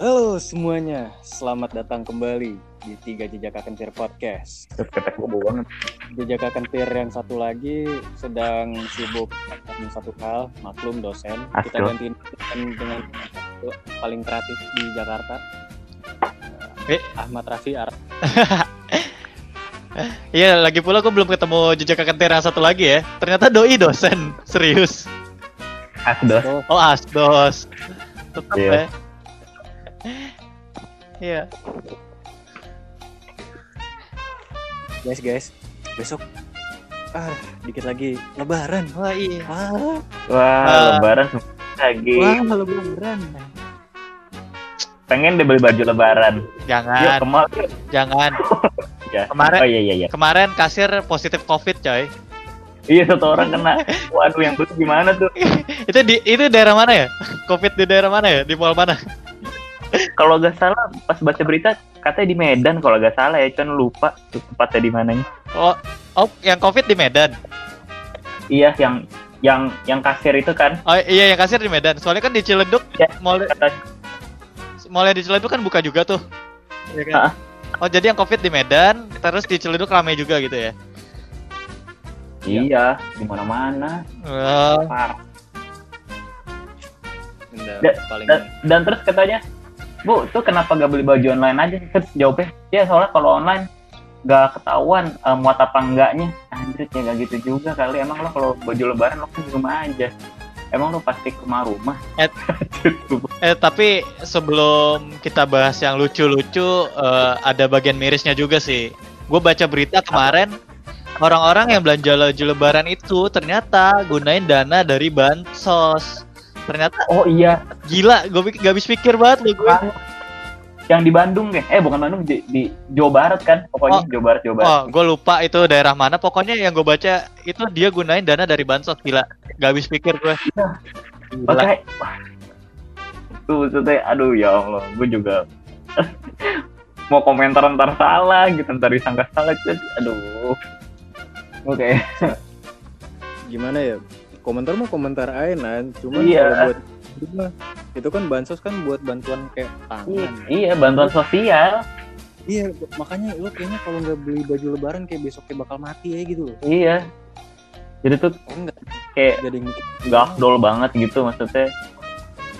Halo semuanya, selamat datang kembali di Tiga Jejak Kentir Podcast. Ketek gue banget. Jejak Kentir yang satu lagi sedang sibuk dengan satu hal, maklum dosen. Kita gantiin dosen dengan satu paling kreatif di Jakarta. Eh. Ahmad Rafi Ar Iya, lagi pula aku belum ketemu jejak kentir yang satu lagi ya. Ternyata doi dosen, serius. Asdos. Oh, Oh, asdos. Tetap Iya. ya. Iya. guys guys, besok ah dikit lagi Lebaran. Wah, iya. Wah, Wah, Ah. lebaran lagi. wah Lebaran. Pengen deh beli baju lebaran. Yuk, Jangan, kemal yuk. jangan. Ya. Kemarin- Oh iya iya iya. Kemarin kasir positif Covid, coy. Iya satu orang kena. Waduh yang itu gimana tuh? Itu di itu daerah mana ya? Covid di daerah mana ya? Di mall mana? Kalau gak salah pas baca berita katanya di Medan kalau gak salah ya, cuman lupa tempatnya di mananya. Oh, oh, yang Covid di Medan. Iya yang yang yang kasir itu kan Oh iya, yang kasir di Medan. Soalnya kan di Ciledug Ya. mall kata mall di Ciledug kan buka juga tuh. Iya kan? Oh jadi yang covid di Medan, terus di Ciledug ramai juga gitu ya? iya di mana-mana. Oh, Parah. Udah, Da- paling Dan, dan terus katanya, Bu, tuh kenapa gak beli baju online aja? Terus jawabnya, ya soalnya kalau online gak ketahuan eh, muat apa enggaknya. Anjir, ya gak gitu juga kali. Emang lo kalau baju lebaran lo kan di rumah aja. Emang lo pasti ke rumah-rumah. Eh. eh tapi sebelum kita bahas yang lucu-lucu, eh, ada bagian mirisnya juga sih. Gue baca berita kemarin, orang-orang yang belanja baju lebaran itu ternyata gunain dana dari bansos. Ternyata oh iya, gila, gue gak habis pikir banget loh gue. Yang di Bandung deh. Eh bukan Bandung, di, di Jawa Barat kan. Pokoknya Jawa Barat, Jawa Barat. Oh, gue lupa itu daerah mana. Pokoknya yang gue baca itu dia gunain dana dari bansos. Gila, gak habis pikir gue. Gila. Oke. Wah. Tuh maksudnya, aduh ya Allah, gue juga mau komentar ntar salah gitu, ntar disangka salah, aduh. Oke. gimana ya komentar mah komentar aja nan cuman Iya. kalau buat itu kan bansos kan buat bantuan kayak pangan Iya, bantuan sosial. iya makanya lo kayaknya kalau nggak beli baju lebaran kayak besoknya bakal mati ya gitu loh Iya. Jadi tuh oh enggak kayak jadi mikir gak afdol banget gitu maksudnya.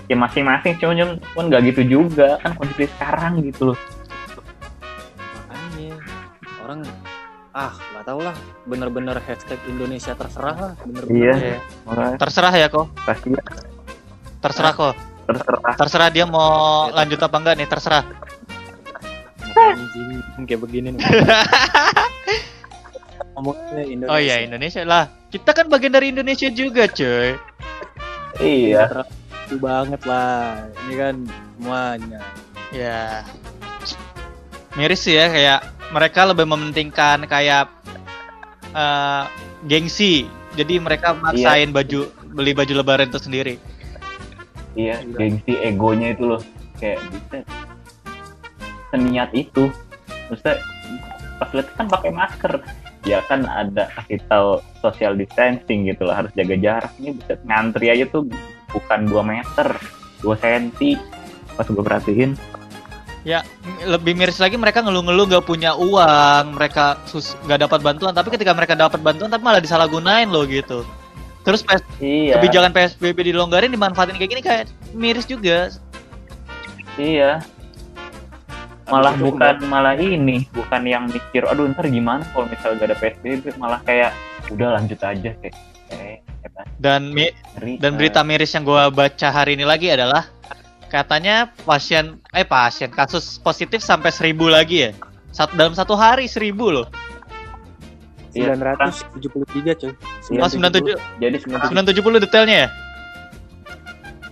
Ya masing-masing cuman cuman gak gitu juga kan kondisi sekarang gitu loh. makanya orang ah nggak tahu lah bener-bener hashtag Indonesia terserah lah bener-bener Iya. Iya. Makanya Terserah ya kok, pasti terserah kok. terserah. Terserah dia mau lanjut apa enggak nih, terserah. Kayak begini nih Indonesia Oh iya Indonesia lah. Kita kan bagian dari Indonesia juga, cuy. Iya. Terlalu banget lah ini kan semuanya Ya. Miris sih ya kayak mereka lebih mementingkan kayak eh, gengsi. Jadi mereka maksain baju beli baju lebaran itu sendiri. Iya, gengsi egonya itu loh. Kayak bisa seniat itu. Maksudnya pas lihat kan pakai masker. Ya kan ada kasih tahu social distancing gitu lah, harus jaga jarak. Ini bisa ngantri aja tuh bukan 2 meter, 2 senti. Pas gue perhatiin. Ya lebih miris lagi mereka ngeluh-ngeluh nggak punya uang, mereka sus nggak dapat bantuan. Tapi ketika mereka dapat bantuan, tapi malah disalahgunain loh gitu. Terus PS Iya. kebijakan PSBB dilonggarin dimanfaatin kayak gini kayak miris juga. Iya. Malah itu bukan malah ini, bukan yang mikir, aduh ntar gimana kalau misalnya gak ada PSBB, malah kayak udah lanjut aja kayak, eh, hebat, Dan mi- ngeri. Dan berita miris yang gua baca hari ini lagi adalah katanya pasien eh pasien kasus positif sampai seribu lagi ya. Satu, dalam satu hari seribu loh. Iya, 973 coy. Oh 97 jadi 970 detailnya ya.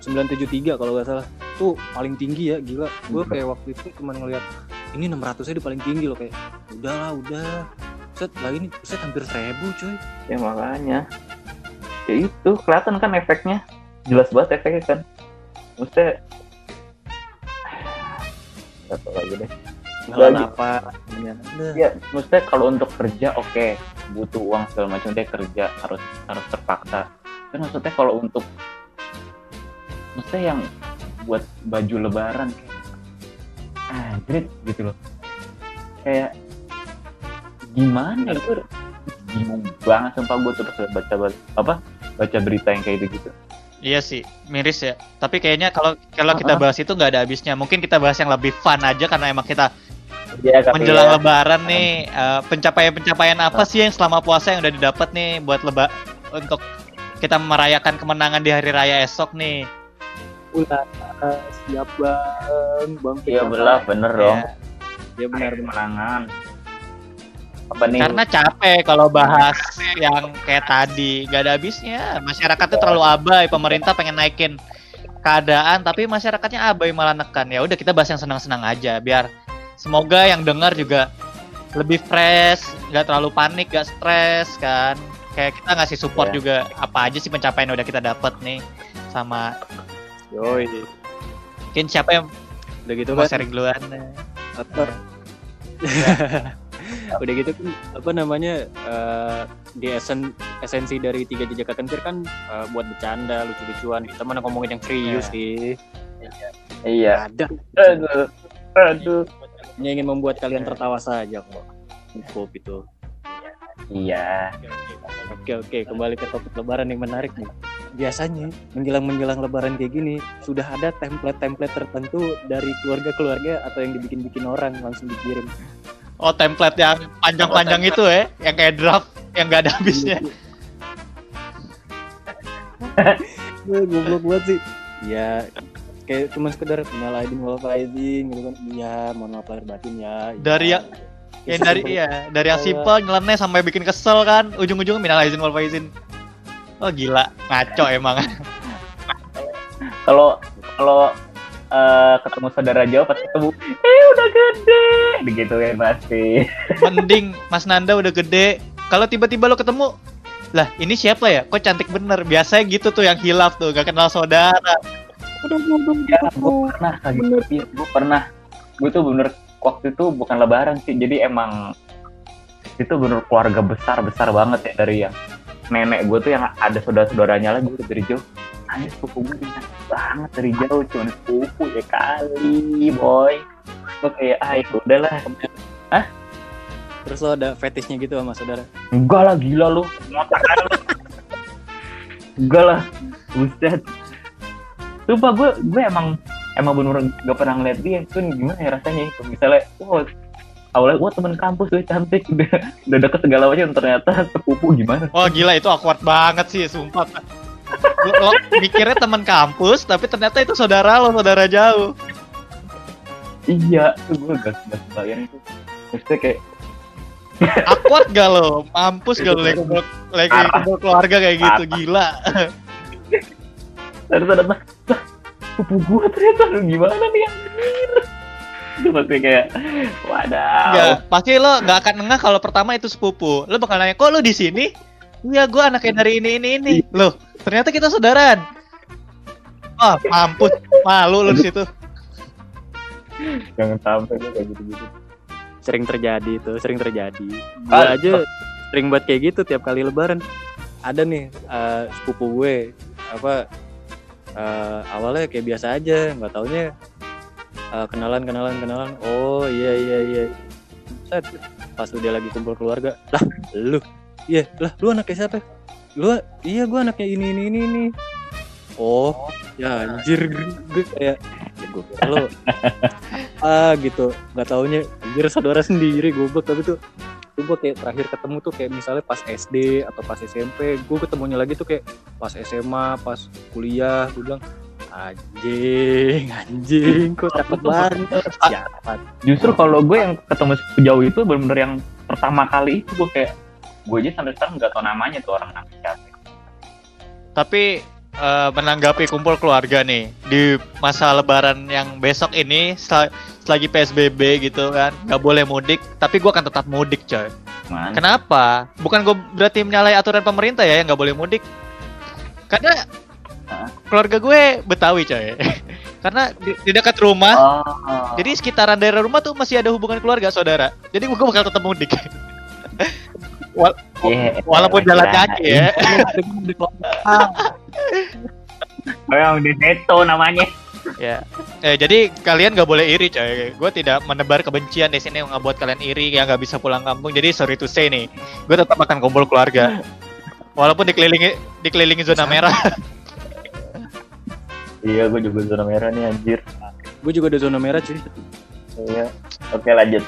973 kalau nggak salah. Tuh paling tinggi ya gila. Gue kayak waktu itu cuma ngeliat ini 600 nya di paling tinggi loh kayak udah lah udah. Set lagi nih set hampir seribu coy. Ya makanya. Ya itu. Kelihatan kan efeknya. Jelas banget efeknya kan. Maksudnya nggak tahu lagi deh. Lagi. apa ya maksudnya kalau untuk kerja oke butuh uang segala macam dia kerja harus harus terpaksa. Kan maksudnya kalau untuk maksudnya yang buat baju lebaran kayak anjir gitu loh. Kayak gimana itu? Bingung banget sumpah gue terus baca apa baca berita yang kayak gitu Iya sih, miris ya. Tapi kayaknya kalau kalau kita bahas itu nggak ada habisnya. Mungkin kita bahas yang lebih fun aja karena emang kita Iya, tapi menjelang ya, lebaran nih eh, pencapaian-pencapaian apa sih yang selama puasa yang udah didapat nih buat leba untuk kita merayakan kemenangan di hari raya esok nih. Ulah, siap bang, bang. Iya belah bener dong. Ya benar benar. Kemenangan. Nih? Karena capek kalau bahas yang kayak tadi, nggak ada habisnya. Masyarakat tuh terlalu abai, pemerintah pengen naikin keadaan, tapi masyarakatnya abai malah nekan. Ya udah kita bahas yang senang-senang aja, biar semoga yang dengar juga lebih fresh, nggak terlalu panik, nggak stres kan. Kayak kita ngasih support Iya. juga apa aja sih pencapaian udah kita dapat nih sama Yoi, mungkin siapa yang udah gitu kan. sharing duluan apa udah gitu kan apa namanya eh, di esen esensi dari tiga jejak kekentir kan eh, buat bercanda lucu-lucuan kita mana ngomongin yang serius Iya. sih Iya. ada Aduh. Aduh. hanya ingin membuat kalian tertawa saja kok cukup itu Iya. oke oke kembali ke topik lebaran yang menarik nih biasanya menjelang menjelang lebaran kayak gini sudah ada template-template tertentu dari keluarga-keluarga atau yang dibikin-bikin orang langsung dikirim oh template yang panjang-panjang itu ya yang kayak draft yang nggak ada habisnya goblok banget sih. Ya kayak cuma sekedar minal aidin wal faizin gitu kan. Iya, mohon maaf lahir batin ya. Dari ya. yang- yang dari iya dari yang simple nyeleneh sampai bikin kesel kan ujung-ujungnya minal aizin wal faizin oh gila ngaco emang Kalau kalau eh, ketemu saudara jauh pas ketemu, eh udah gede, begitu ya pasti. mending Mas Nanda udah gede kalau tiba-tiba lo ketemu lah ini siapa ya kok cantik bener biasanya gitu tuh yang hilaf tuh gak kenal saudara Aduh, aduh, aduh, Ya, gue pernah kayak gitu. Gue pernah. Gue tuh bener waktu itu bukan lebaran sih, jadi emang itu bener keluarga besar besar banget ya dari yang nenek gue tuh yang ada saudara-saudaranya lagi udah dari jauh. Anjir sepupu gue banyak banget dari jauh, cuma sepupu ya kali, boy. Gue kayak, ah ya udahlah. Terus lo ada fetishnya gitu sama saudara. Enggak lah, gila lu. Ngotak. Enggak lah, buset. Sumpah gue, gue emang emang bener gak pernah ngeliat dia itu gimana ya rasanya itu misalnya wah awalnya wah teman kampus gue cantik udah udah deket segala macam ternyata sepupu gimana wah gila itu awkward banget sih sumpah lo, lo mikirnya teman kampus tapi ternyata itu saudara lo saudara jauh. Iya tuh gue gak gak kebayang itu maksudnya kayak awkward gak lo? Mampus gak lo? Lagi kumpul keluarga kayak gitu gila. Ternyata ternyata lah sepupu gue ternyata Aduh, gimana nih yang itu pasti kayak wadaw. Enggak, pasti lo nggak akan ngeh kalau pertama itu sepupu. Lo bakal nanya, kok lo di sini? Iya, gue anaknya dari ini ini ini. Loh, ternyata kita saudaraan. Wah, mampus, malu lo di situ. jangan sampai gue kayak gitu-gitu Sering terjadi itu, sering terjadi. Gue Ah, aja sering buat kayak gitu tiap kali lebaran. Ada nih eh, sepupu gue apa eh, awalnya kayak biasa aja, nggak taunya eh, kenalan kenalan kenalan. Oh iya iya iya. Set, pas udah lagi kumpul keluarga, lah lu, iya lah lu anaknya siapa? Lu iya gue anaknya ini ini ini ini. Oh ya anjir gue kayak ya gue lo ah gitu nggak taunya anjir saudara sendiri goblok tapi tuh tuh gue kayak terakhir ketemu tuh kayak misalnya pas SD atau pas SMP gue ketemunya lagi tuh kayak pas SMA pas kuliah gue bilang anjing anjing kok takut banget siapa justru kalau gue yang ketemu sejauh itu benar-benar yang pertama kali itu gue kayak gue aja sampai sekarang nggak tahu namanya tuh orang namanya siapa Tapi eh, menanggapi kumpul keluarga nih di masa Lebaran yang besok ini sel- selagi PSBB gitu kan, nggak boleh mudik. Tapi gue akan tetap mudik, coy. mana Kenapa? Bukan gue berarti menyalahi aturan pemerintah ya yang nggak boleh mudik. Karena Hah? keluarga gue Betawi coy. Karena di, di dekat rumah, oh jadi sekitaran daerah rumah tuh masih ada hubungan keluarga saudara. Jadi gue bakal tetap mudik. Iya, Walaupun jalan kaki ya. Oh, yang di Neto namanya Ya, eh, jadi kalian nggak boleh iri coy. Gue tidak menebar kebencian di sini nggak buat kalian iri yang nggak bisa pulang kampung. Jadi sorry to say nih, gue tetap akan kumpul keluarga. Walaupun dikelilingi dikelilingi zona merah. Iya, gue juga zona merah nih anjir. Gue juga ada zona merah cuy. Iya. Oke, lanjut.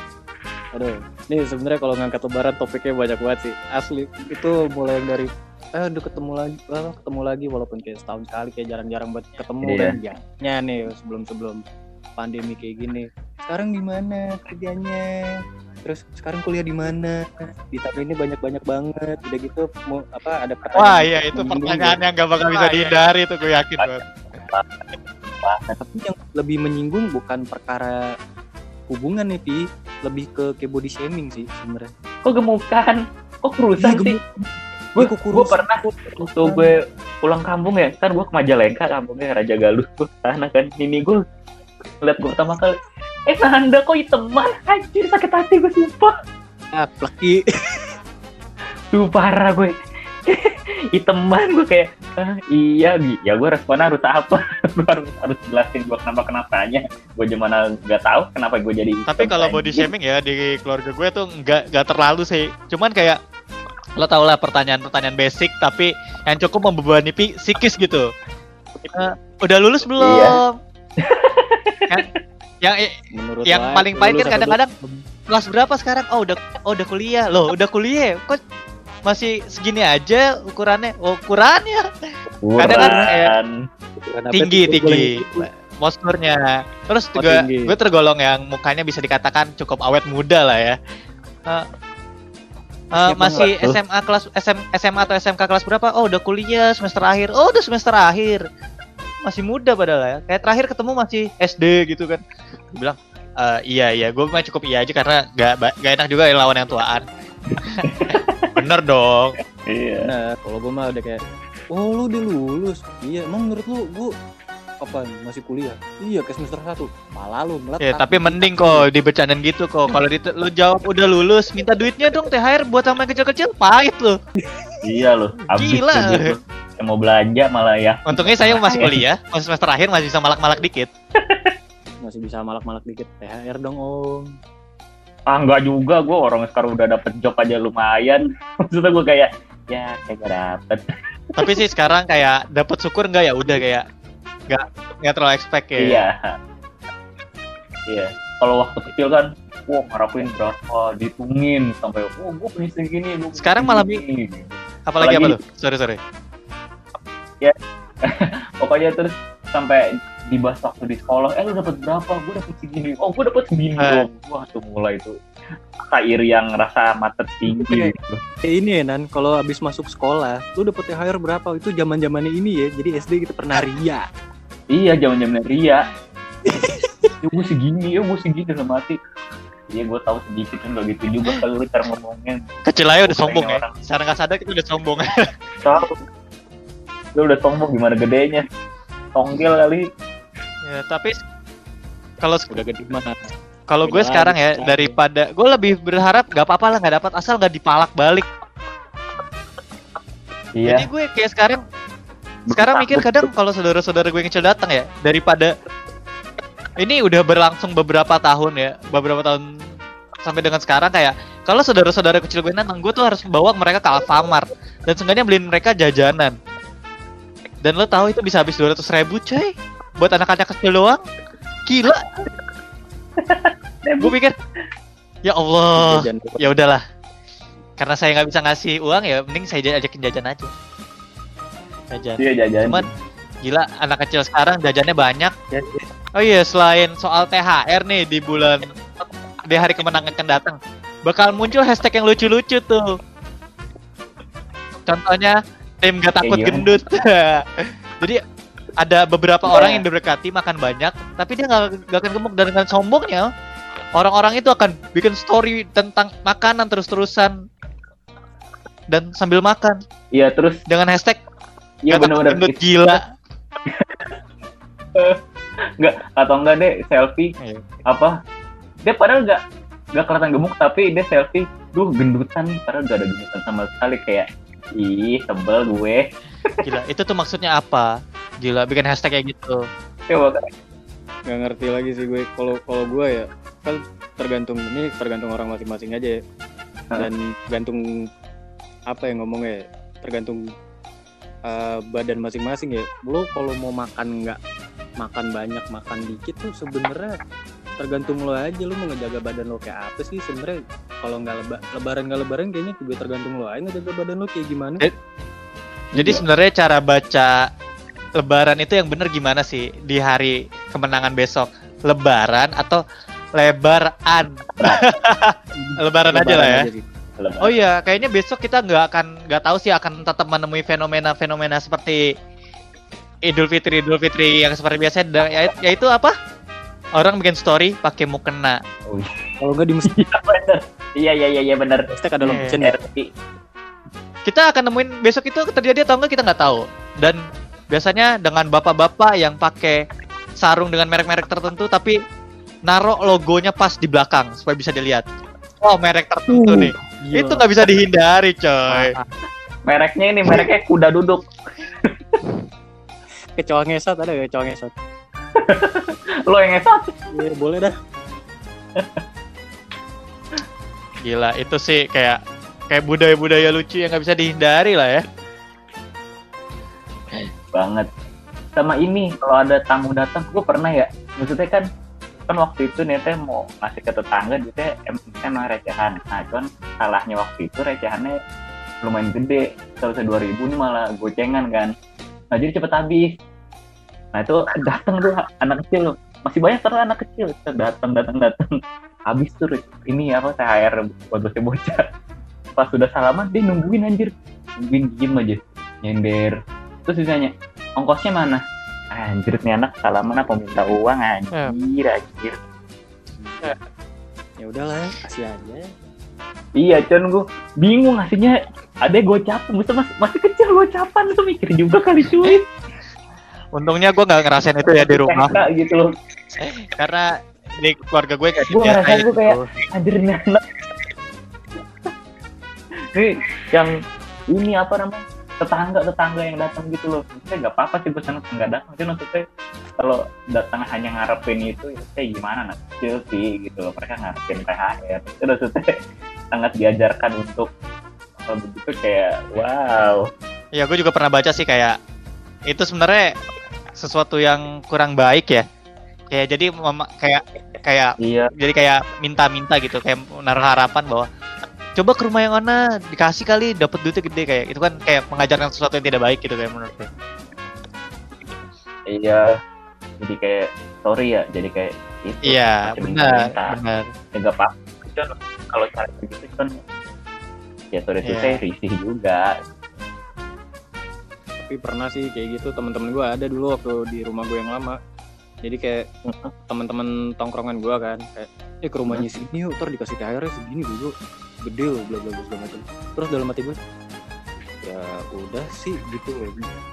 Aduh, ini sebenarnya kalau ngangkat lebaran topiknya banyak banget sih. Asli itu mulai dari eh udah ketemu lagi, eh, ketemu lagi walaupun kayak setahun sekali kayak jarang-jarang buat ketemu Iya. kan ya. nih sebelum sebelum pandemi kayak gini. Sekarang di mana kerjanya? Terus sekarang kuliah di mana? Di tahun ini banyak-banyak banget. Udah gitu mau apa ada pertanyaan Wah iya itu pertanyaan yang gak bakal bisa dihindari tuh gue yakin banget. tapi yang lebih menyinggung bukan perkara hubungan nih Pi lebih ke kayak body shaming sih sebenarnya Kok gemukan? Kok kurusan Iya, sih? Gue Gue gue pernah waktu gue pulang kampung ya, kan gue ke Majalengka kampungnya Raja Galuh gue sana kan. Ini gue ngeliat gue pertama kali. Eh Nanda kok iteman? Anjir sakit hati gue sumpah. ah, pleki Duh parah gue. iteman gue kayak ah, iya Bi. ya gue responnya harus apa gue harus harus jelasin gue kenapa kenapanya gue gimana nggak tahu kenapa gue jadi Tapi kalau body shaming ya di keluarga gue tuh nggak nggak terlalu sih. Cuman kayak lo tau lah pertanyaan-pertanyaan basic tapi yang cukup membebani psikis gitu. Eh, udah lulus belum? Kan, yang menurut Yang paling pahit kan kadang-kadang kelas berapa sekarang? Oh udah oh udah kuliah loh, udah kuliah. Kok masih segini aja ukurannya? Oh, ukurannya kadang kan kayak Ukuran. Tinggi tinggi posturnya. Terus Oh, juga tinggi. gue tergolong yang mukanya bisa dikatakan cukup awet muda lah ya. Eh, eh, Siapa masih tuh? SMA kelas SM, SMA atau SMK kelas berapa? Oh udah kuliah semester akhir. Oh udah semester akhir. Masih muda padahal ya. Kayak terakhir ketemu masih SD gitu kan. Gue bilang "Eh, iya iya gue mah cukup iya aja karena gak, gak enak juga ya lawan yang tuaan. Bener dong. iya Nah, kalau gue mah udah kayak, oh lu udah lulus. Iya, emang menurut lu gue apa masih kuliah? Iya, ke semester satu. Malah lu meletak. Ya, tapi mending kok dibercandain gitu kok. Kalau di lu jawab udah lulus, minta duitnya dong THR buat sama yang kecil-kecil pahit loh. iya loh habis Gila. tuh lu. Yang mau belanja malah ya Untungnya saya masih kuliah, masih semester akhir masih bisa malak-malak dikit. Masih bisa malak-malak dikit. THR dong, Om. Ah enggak juga gue orang sekarang udah dapet job aja lumayan maksudnya gue kayak ya kayak gak dapet Tapi sih sekarang kayak dapat syukur nggak ya udah kayak nggak nggak terlalu expect ya. iya iya kalau waktu kecil kan wah ngarapin berapa dihitungin sampai oh gue punya segini punya Sekarang malah segini." Apalagi Apalagi- apa tuh? Sorry sorry. pokoknya terus sampai dibahas waktu di sekolah eh lu dapat berapa gue dapat segini oh gue dapat segini Eh. dong wah tuh mulai tuh kair yang rasa mata tinggi gitu. Kayak ini ya, Nan, kalau habis masuk sekolah, lu dapet THR berapa? Itu zaman zamannya ini ya. Jadi SD kita pernah ria. iya zaman zaman ria ya gue segini ya gue segini dalam hati Iya gue tahu sedikit kan gak gitu juga kalau lu cara ngomongnya Kecil aja udah sombong ya. orang. Secara nggak sadar kita udah sombong. tahu lu udah sombong gimana gedenya tonggel kali ya, tapi kalau Udah gede mana? kalau gue sekarang ya lagi. daripada gue lebih berharap nggak apa-apa lah nggak dapat asal nggak dipalak balik. iya Jadi gue kayak sekarang sekarang mikir kadang kalau saudara-saudara gue yang kecil datang ya daripada ini udah berlangsung beberapa tahun ya beberapa tahun sampai dengan sekarang kayak kalau saudara-saudara kecil gue datang gue tuh harus bawa mereka ke Alfamart dan seenggaknya beliin mereka jajanan dan lo tahu itu bisa habis 200 ribu coy buat anak-anak kecil doang? Gila. Gue pikir ya Allah ya udahlah. Karena saya nggak bisa ngasih uang ya mending saya ajakin jajan aja. Jajan. Iya jajan. Cuman gila anak kecil sekarang jajannya banyak. Ya, Oh iya selain soal THR nih di bulan di hari kemenangan akan datang bakal muncul hashtag yang lucu-lucu tuh. Contohnya tim gak takut gimana? gendut. Jadi ada beberapa Iya. orang yang diberkati makan banyak tapi dia nggak nggak akan gemuk. Dan dengan sombongnya orang-orang itu akan bikin story tentang makanan terus-terusan. Dan sambil makan. Iya terus dengan hashtag iya benar-benar. gendut gila. nggak atau enggak deh selfie. Iya. apa? Dia padahal nggak nggak kelihatan gemuk tapi dia selfie. Duh gendutan. Nih padahal gak ada gendutan sama sekali. Kayak ih sebel gue. Gila, itu tuh maksudnya apa? Gila, bikin hashtag kayak gitu. coba kan nggak ngerti lagi sih gue. Kalau kalau gue ya kan tergantung ini tergantung orang masing-masing aja ya. dan tergantung apa ya ngomongnya ya, tergantung eh, badan masing-masing ya. Lo kalau mau makan nggak makan banyak makan dikit tuh sebenarnya tergantung lo aja. Lo mau ngejaga badan lo kayak apa sih sebenarnya? Kalau nggak leba, lebaran nggak lebaran kayaknya juga tergantung lo aja ngejaga badan lo kayak gimana. Jadi sebenarnya cara baca lebaran itu yang bener gimana sih di hari kemenangan besok? Lebaran atau lebaran? lebaran aja lah ya. sih. Lebaran. Oh iya, kayaknya besok kita nggak akan nggak tahu sih akan tetap menemui fenomena-fenomena seperti Idul Fitri Idul Fitri yang seperti biasa ya- yaitu apa? Orang bikin story pakai mukena. kalau nggak di masjid Iya. Iya iya iya bener. Hashtag ada RT. Kita akan nemuin besok itu terjadi atau enggak kita nggak tahu. Dan biasanya dengan bapak-bapak yang pakai sarung dengan merek-merek tertentu tapi naruh logonya pas di belakang supaya bisa dilihat. Oh, merek tertentu nih. Itu nggak bisa dihindari, coy. Mereknya ini mereknya kuda duduk. kecoa ngesot ada gak kecoa ngesot Lo yang ngesot. Iya boleh dah Gila, itu sih kayak kayak budaya-budaya lucu yang nggak bisa dihindari lah ya. Banget. Sama ini kalau ada tamu datang gue pernah ya. Maksudnya kan kan waktu itu nih teh mau ngasih ke tetangga dia teh em- emang recehan. Nah cuman salahnya waktu itu recehannya lumayan gede. Seharusnya dua ribu nih malah gocengan kan. Nah jadi cepet habis. Nah itu datang tuh anak kecil. Masih banyak terus anak kecil. Datang datang datang. Habis tuh ini apa THR buat bocah-bocah. Pas sudah salaman dia nungguin anjir. Nungguin diem aja. Nyender terus ditanya ongkosnya mana? Anjir nih anak salaman apa minta uang anjir anjir. Ya udahlah kasih aja. Iya cuman gue bingung ngasihnya. Ada gocapan masa masih, masih kecil gocapan tuh mikir juga kali cuy. Untungnya gue nggak ngerasain itu ya di rumah. TK gitu loh. Karena di keluarga gue nggak gue ngerasain dibiasain gue kayak anjir nih anak. Ini yang ini apa namanya tetangga tetangga yang datang gitu loh. Maksudnya nggak apa-apa sih gue seneng nggak datang. Tapi maksudnya kalau datang hanya ngarepin itu ya kayak gimana anak kecil sih gitu loh. Mereka ngarepin THR itu maksudnya sangat diajarkan untuk kalau begitu kayak wow. Ya gue juga pernah baca sih kayak itu sebenarnya sesuatu yang kurang baik ya. Kayak jadi kayak kayak iya. jadi kayak minta-minta gitu kayak naruh harapan bahwa coba ke rumah yang mana? Dikasih kali dapat duitnya gede kayak itu kan. Kayak mengajarkan sesuatu yang tidak baik gitu kayak menurut gue. iya. Jadi kayak sorry ya jadi kayak itu. Iya, macam benar, benar. ya nggak apa Cuman kalau cara begitu kan ya sorry Iya. saya risih juga. Tapi pernah sih kayak gitu teman-teman gue ada dulu waktu di rumah gue yang lama. Jadi kayak teman-teman tongkrongan gue kan kayak eh ke rumahnya sini yuk ntar dikasih THR segini dulu gede loh bla bla bla segala macam. Terus dalam hati gue ya udah sih gitu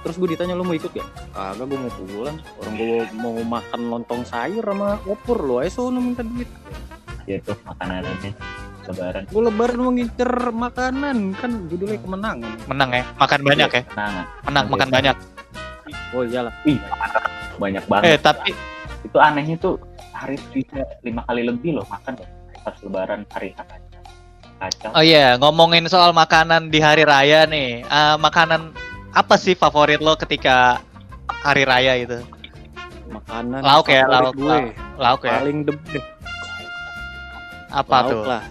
terus gue ditanya lo mau ikut ya kagak gue mau pulang. Orang gue mau makan lontong sayur sama opor lo aja sono minta duit. Ya tuh makanannya lebaran gue lebaran mau ngincer makanan kan judulnya kemenangan Menang ya, makan banyak ya, menang. Iya. makan banyak. oh iyalah. Ih, banyak Eh banget tapi itu anehnya tuh hari bisa lima kali lebih loh makan loh pas lebaran hari kacau oh iya ngomongin soal makanan di hari raya nih, eh, makanan apa sih favorit lo ketika hari raya itu? makanan Lauk ya, favorit lauk, gue. lauk. Lauk ya, paling the best apa lauk tuh? lah.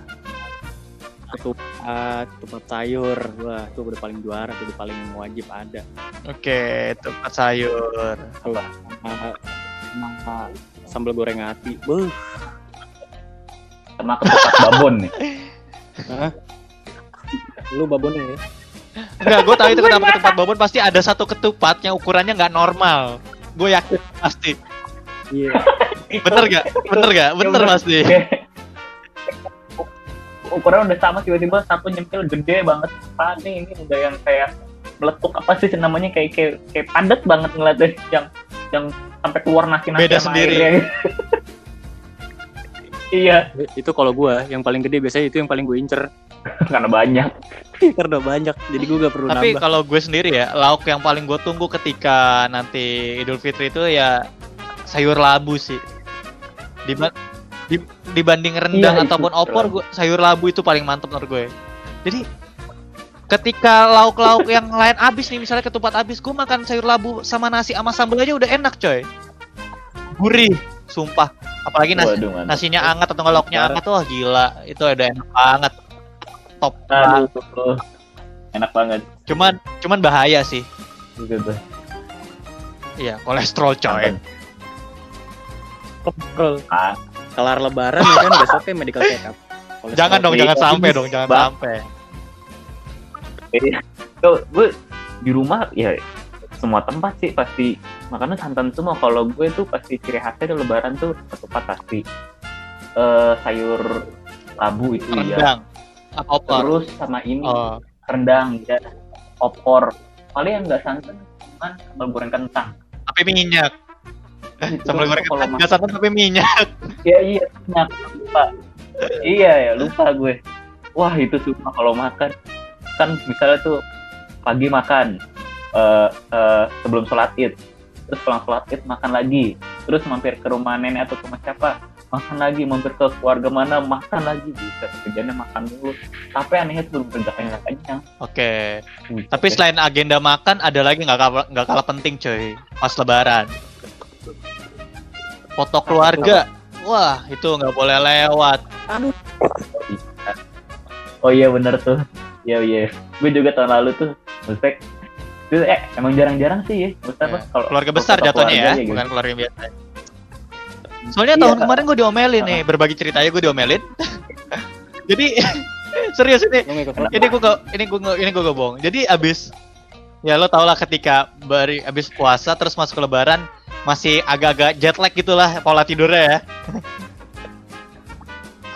Ketupat ketupat sayur. Wah itu udah paling juara itu udah paling wajib ada. Oke, tempat sayur. sama, sama sambal goreng hati Beuh, sama ketupat babon nih lu babonnya ya Enggak, gue tahu itu kenapa ketupat babon pasti ada satu ketupat yang ukurannya nggak normal. Gue yakin pasti. iya Bener gak? Bener gak? Bener udah. pasti. ukuran udah sama tiba-tiba satu nyempil gede banget apa nih ini udah yang kayak meletuk apa sih namanya kayak kayak, kayak padat banget ngeliatnya yang yang sampai keluar nasi nasi Beda sendiri. iya itu kalau gua yang paling gede biasanya itu yang paling gue incer karena banyak karena banyak jadi gue gak perlu Tapi nambah kalau gue sendiri ya, lauk yang paling gue tunggu ketika nanti Idul Fitri itu ya sayur labu sih. Diba- di- dibanding rendang Iya, itu ataupun opor, labu. gua, sayur labu itu paling mantep menurut gue. Jadi ketika lauk-lauk yang lain habis nih, misalnya ketupat habis, gue makan sayur labu sama nasi sama sambal aja udah enak coy. Gurih, sumpah. Apalagi nasi, Waduh, mantap. nasinya anget atau Parah. anget, wah gila. Itu udah enak banget. Top Aduh, banget. enak banget Cuman, cuman bahaya sih. gitu. Iya, kolesterol coy. Kontrol. Ah, Kelar lebaran ya kan besoknya medical check up. Kolesterol Jangan dong, Iya, jangan sampai dong, jangan sampai. tuh gue di rumah ya semua tempat sih pasti makanan santan semua kalau gue tuh pasti ciri khasnya di lebaran tuh ketupat pasti. Eh sayur labu itu ya. Rendang. Apa opor? terus sama ini Oh, rendang ya. Opor. Paling yang nggak santan cuman sambal goreng kentang. Tapi minyak. Itu Sambal goreng kentang. Nggak santan tapi minyak. ya iya enak lupa. Iya ya lupa gue. Wah itu sumpah kalau makan. Kan misalnya tuh pagi makan eh eh, sebelum sholat id terus pulang sholat id makan lagi terus mampir ke rumah nenek atau ke rumah siapa makan lagi mampir ke keluarga mana makan lagi bisa kerjanya makan dulu tapi anehnya tuh nggak kenyang Oke. Buset Tapi deh. selain agenda makan, ada lagi nggak kalah, nggak kalah penting coy. Pas lebaran. Foto keluarga. Wah, itu nggak boleh lewat. oh iya bener tuh iya iya gue juga tahun lalu tuh Maksudnya itu eh emang jarang-jarang sih ya Maksudnya apa, Ya, kalau Keluarga besar jatuhnya ya, gitu. bukan keluarga biasa. Soalnya Iya. tahun kemarin gue diomelin nih, berbagi ceritanya gue diomelin. Jadi serius ini, ini gue ini gue ini gue bohong. Jadi abis ya lo tau lah ketika bari abis puasa terus masuk ke lebaran masih agak-agak jet lag gitulah pola tidurnya ya.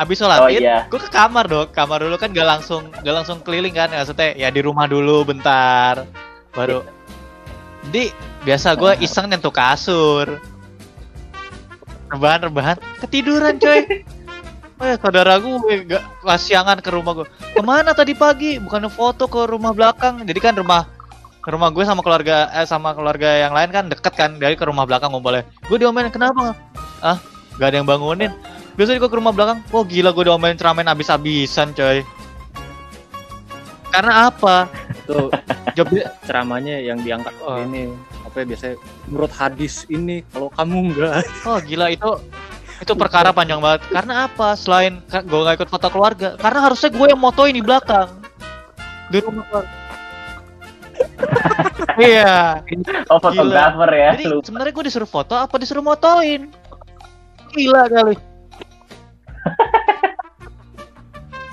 Abis sholat oh id, iya gue ke kamar dong. Kamar dulu kan gak langsung gak langsung keliling kan, maksudnya ya di rumah dulu bentar, baru. Jadi biasa gue iseng nyentuh kasur, rebahan rebahan, ketiduran coy. Eh saudara gue gak pas siangan ke rumah gue. Ke mana tadi pagi? Bukannya foto ke rumah belakang. Jadi kan rumah rumah gue sama keluarga eh, sama keluarga yang lain kan deket kan dari ke rumah belakang ngumpulnya. Gue diomelin kenapa? Ah, gak ada yang bangunin. Biasanya gue ke rumah belakang, wah gila gue diomelin ceramain abis-abisan coy. Karena apa? Tuh Job ceramahnya yang diangkat Oh. ini apa ya, biasanya menurut hadis ini kalau kamu enggak Oh gila itu itu perkara panjang banget. Karena apa? Selain gue gak ikut foto keluarga, karena harusnya gue yang motoin di belakang di rumah keluarga. iya. oh fotografer ya Jadi sebenarnya gue disuruh foto apa disuruh motoin? Gila kali.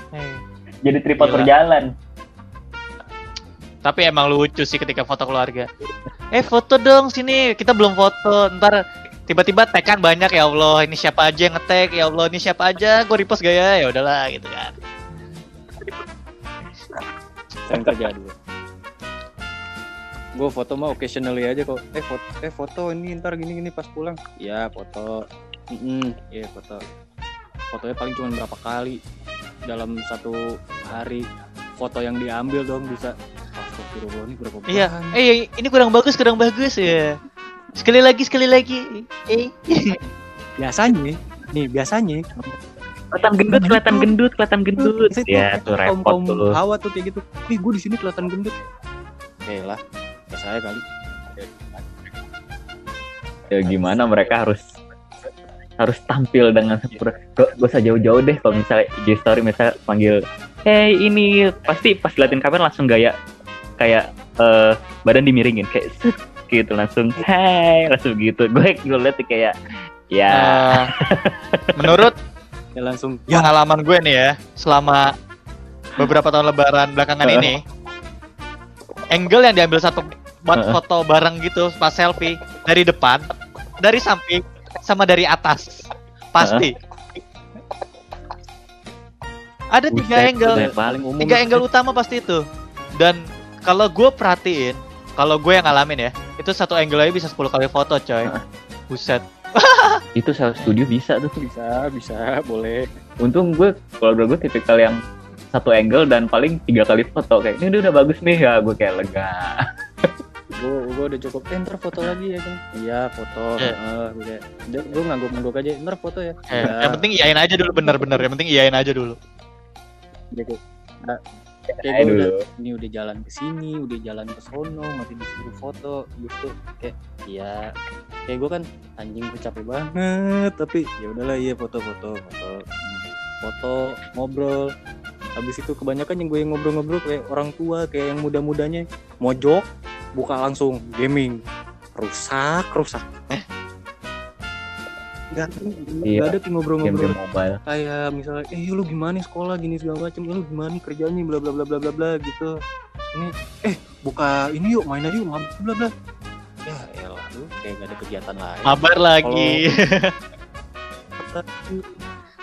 Eh, jadi tripod Gila. berjalan tapi emang lucu sih ketika foto keluarga. Eh foto dong sini, kita belum foto. Ntar tiba-tiba tag kan banyak ya Allah. Ini siapa aja yang nge-tag ya Allah. Ini siapa aja. Gue repost gaya ya udahlah gitu kan. sering terjadi gue foto mah occasionally aja kok eh foto eh foto ini ntar gini gini pas pulang ya foto Mm iya foto fotonya paling cuma berapa kali dalam satu hari foto yang diambil dong bisa Astagfirullah ini berapa Iya. Eh ini kurang bagus, kurang bagus ya. Sekali lagi, sekali lagi. Eh. biasanya nih biasanya kelihatan gendut kelihatan gendut kelihatan gendut Biasanya ya tuh repot tuh hawa tuh kayak gitu ih gue di sini kelihatan gendut oke lah ya saya kali ya gimana mereka harus harus tampil dengan sempurna gak usah jauh-jauh deh kalau misalnya IG story misalnya panggil hey ini pasti pas liatin kamera langsung gaya kayak eh, badan dimiringin kayak gitu langsung hey langsung gitu gue gue liat kayak ya Eh, menurut ya langsung pengalaman gue nih ya, selama beberapa tahun lebaran belakangan Heeh. ini, angle yang diambil satu buat Heeh. foto bareng gitu pas selfie dari depan, dari samping, sama dari atas. Pasti. Ada tiga Buset, angle. paling umum. Tiga angle utama pasti itu. Dan kalau gue perhatiin kalau gue yang ngalamin ya itu satu angle aja bisa 10 kali foto coy. Buset. Itu self studio bisa tuh. Bisa bisa boleh. Untung gue kalau gue tipikal yang satu angle dan paling tiga kali foto. Kayak ini udah bagus nih. Ya gue kayak lega. Gue gue udah cukup eh ntar foto lagi ya kan? Iya foto. Iya. Heeh, gue gue ngangguk-ngangguk aja ntar foto ya. Eh, Iya. yang penting iyain aja dulu bener-bener. Yang penting iyain aja dulu gitu nah, kayak gue udah ini udah jalan ke sini udah jalan ke sono masih disuruh foto gitu. Kayak iya. Kayak gue kan anjing gue capek banget tapi ya udahlah iya foto foto foto. Foto ngobrol. Habis itu kebanyakan yang gue ngobrol-ngobrol kayak orang tua kayak yang muda-mudanya. Mojok buka langsung gaming. Rusak rusak Gak, Iya, gak ada tuh ngobrol-ngobrol. Mobile. Kayak misalnya eh lu gimana nih sekolah gini segala macem lu gimana nih kerjanya bla bla bla bla bla bla gitu. Ini eh buka ini yuk main aja yuk mab- bla bla. Ya elah lu kayak gak ada kegiatan lain. Mabar lagi.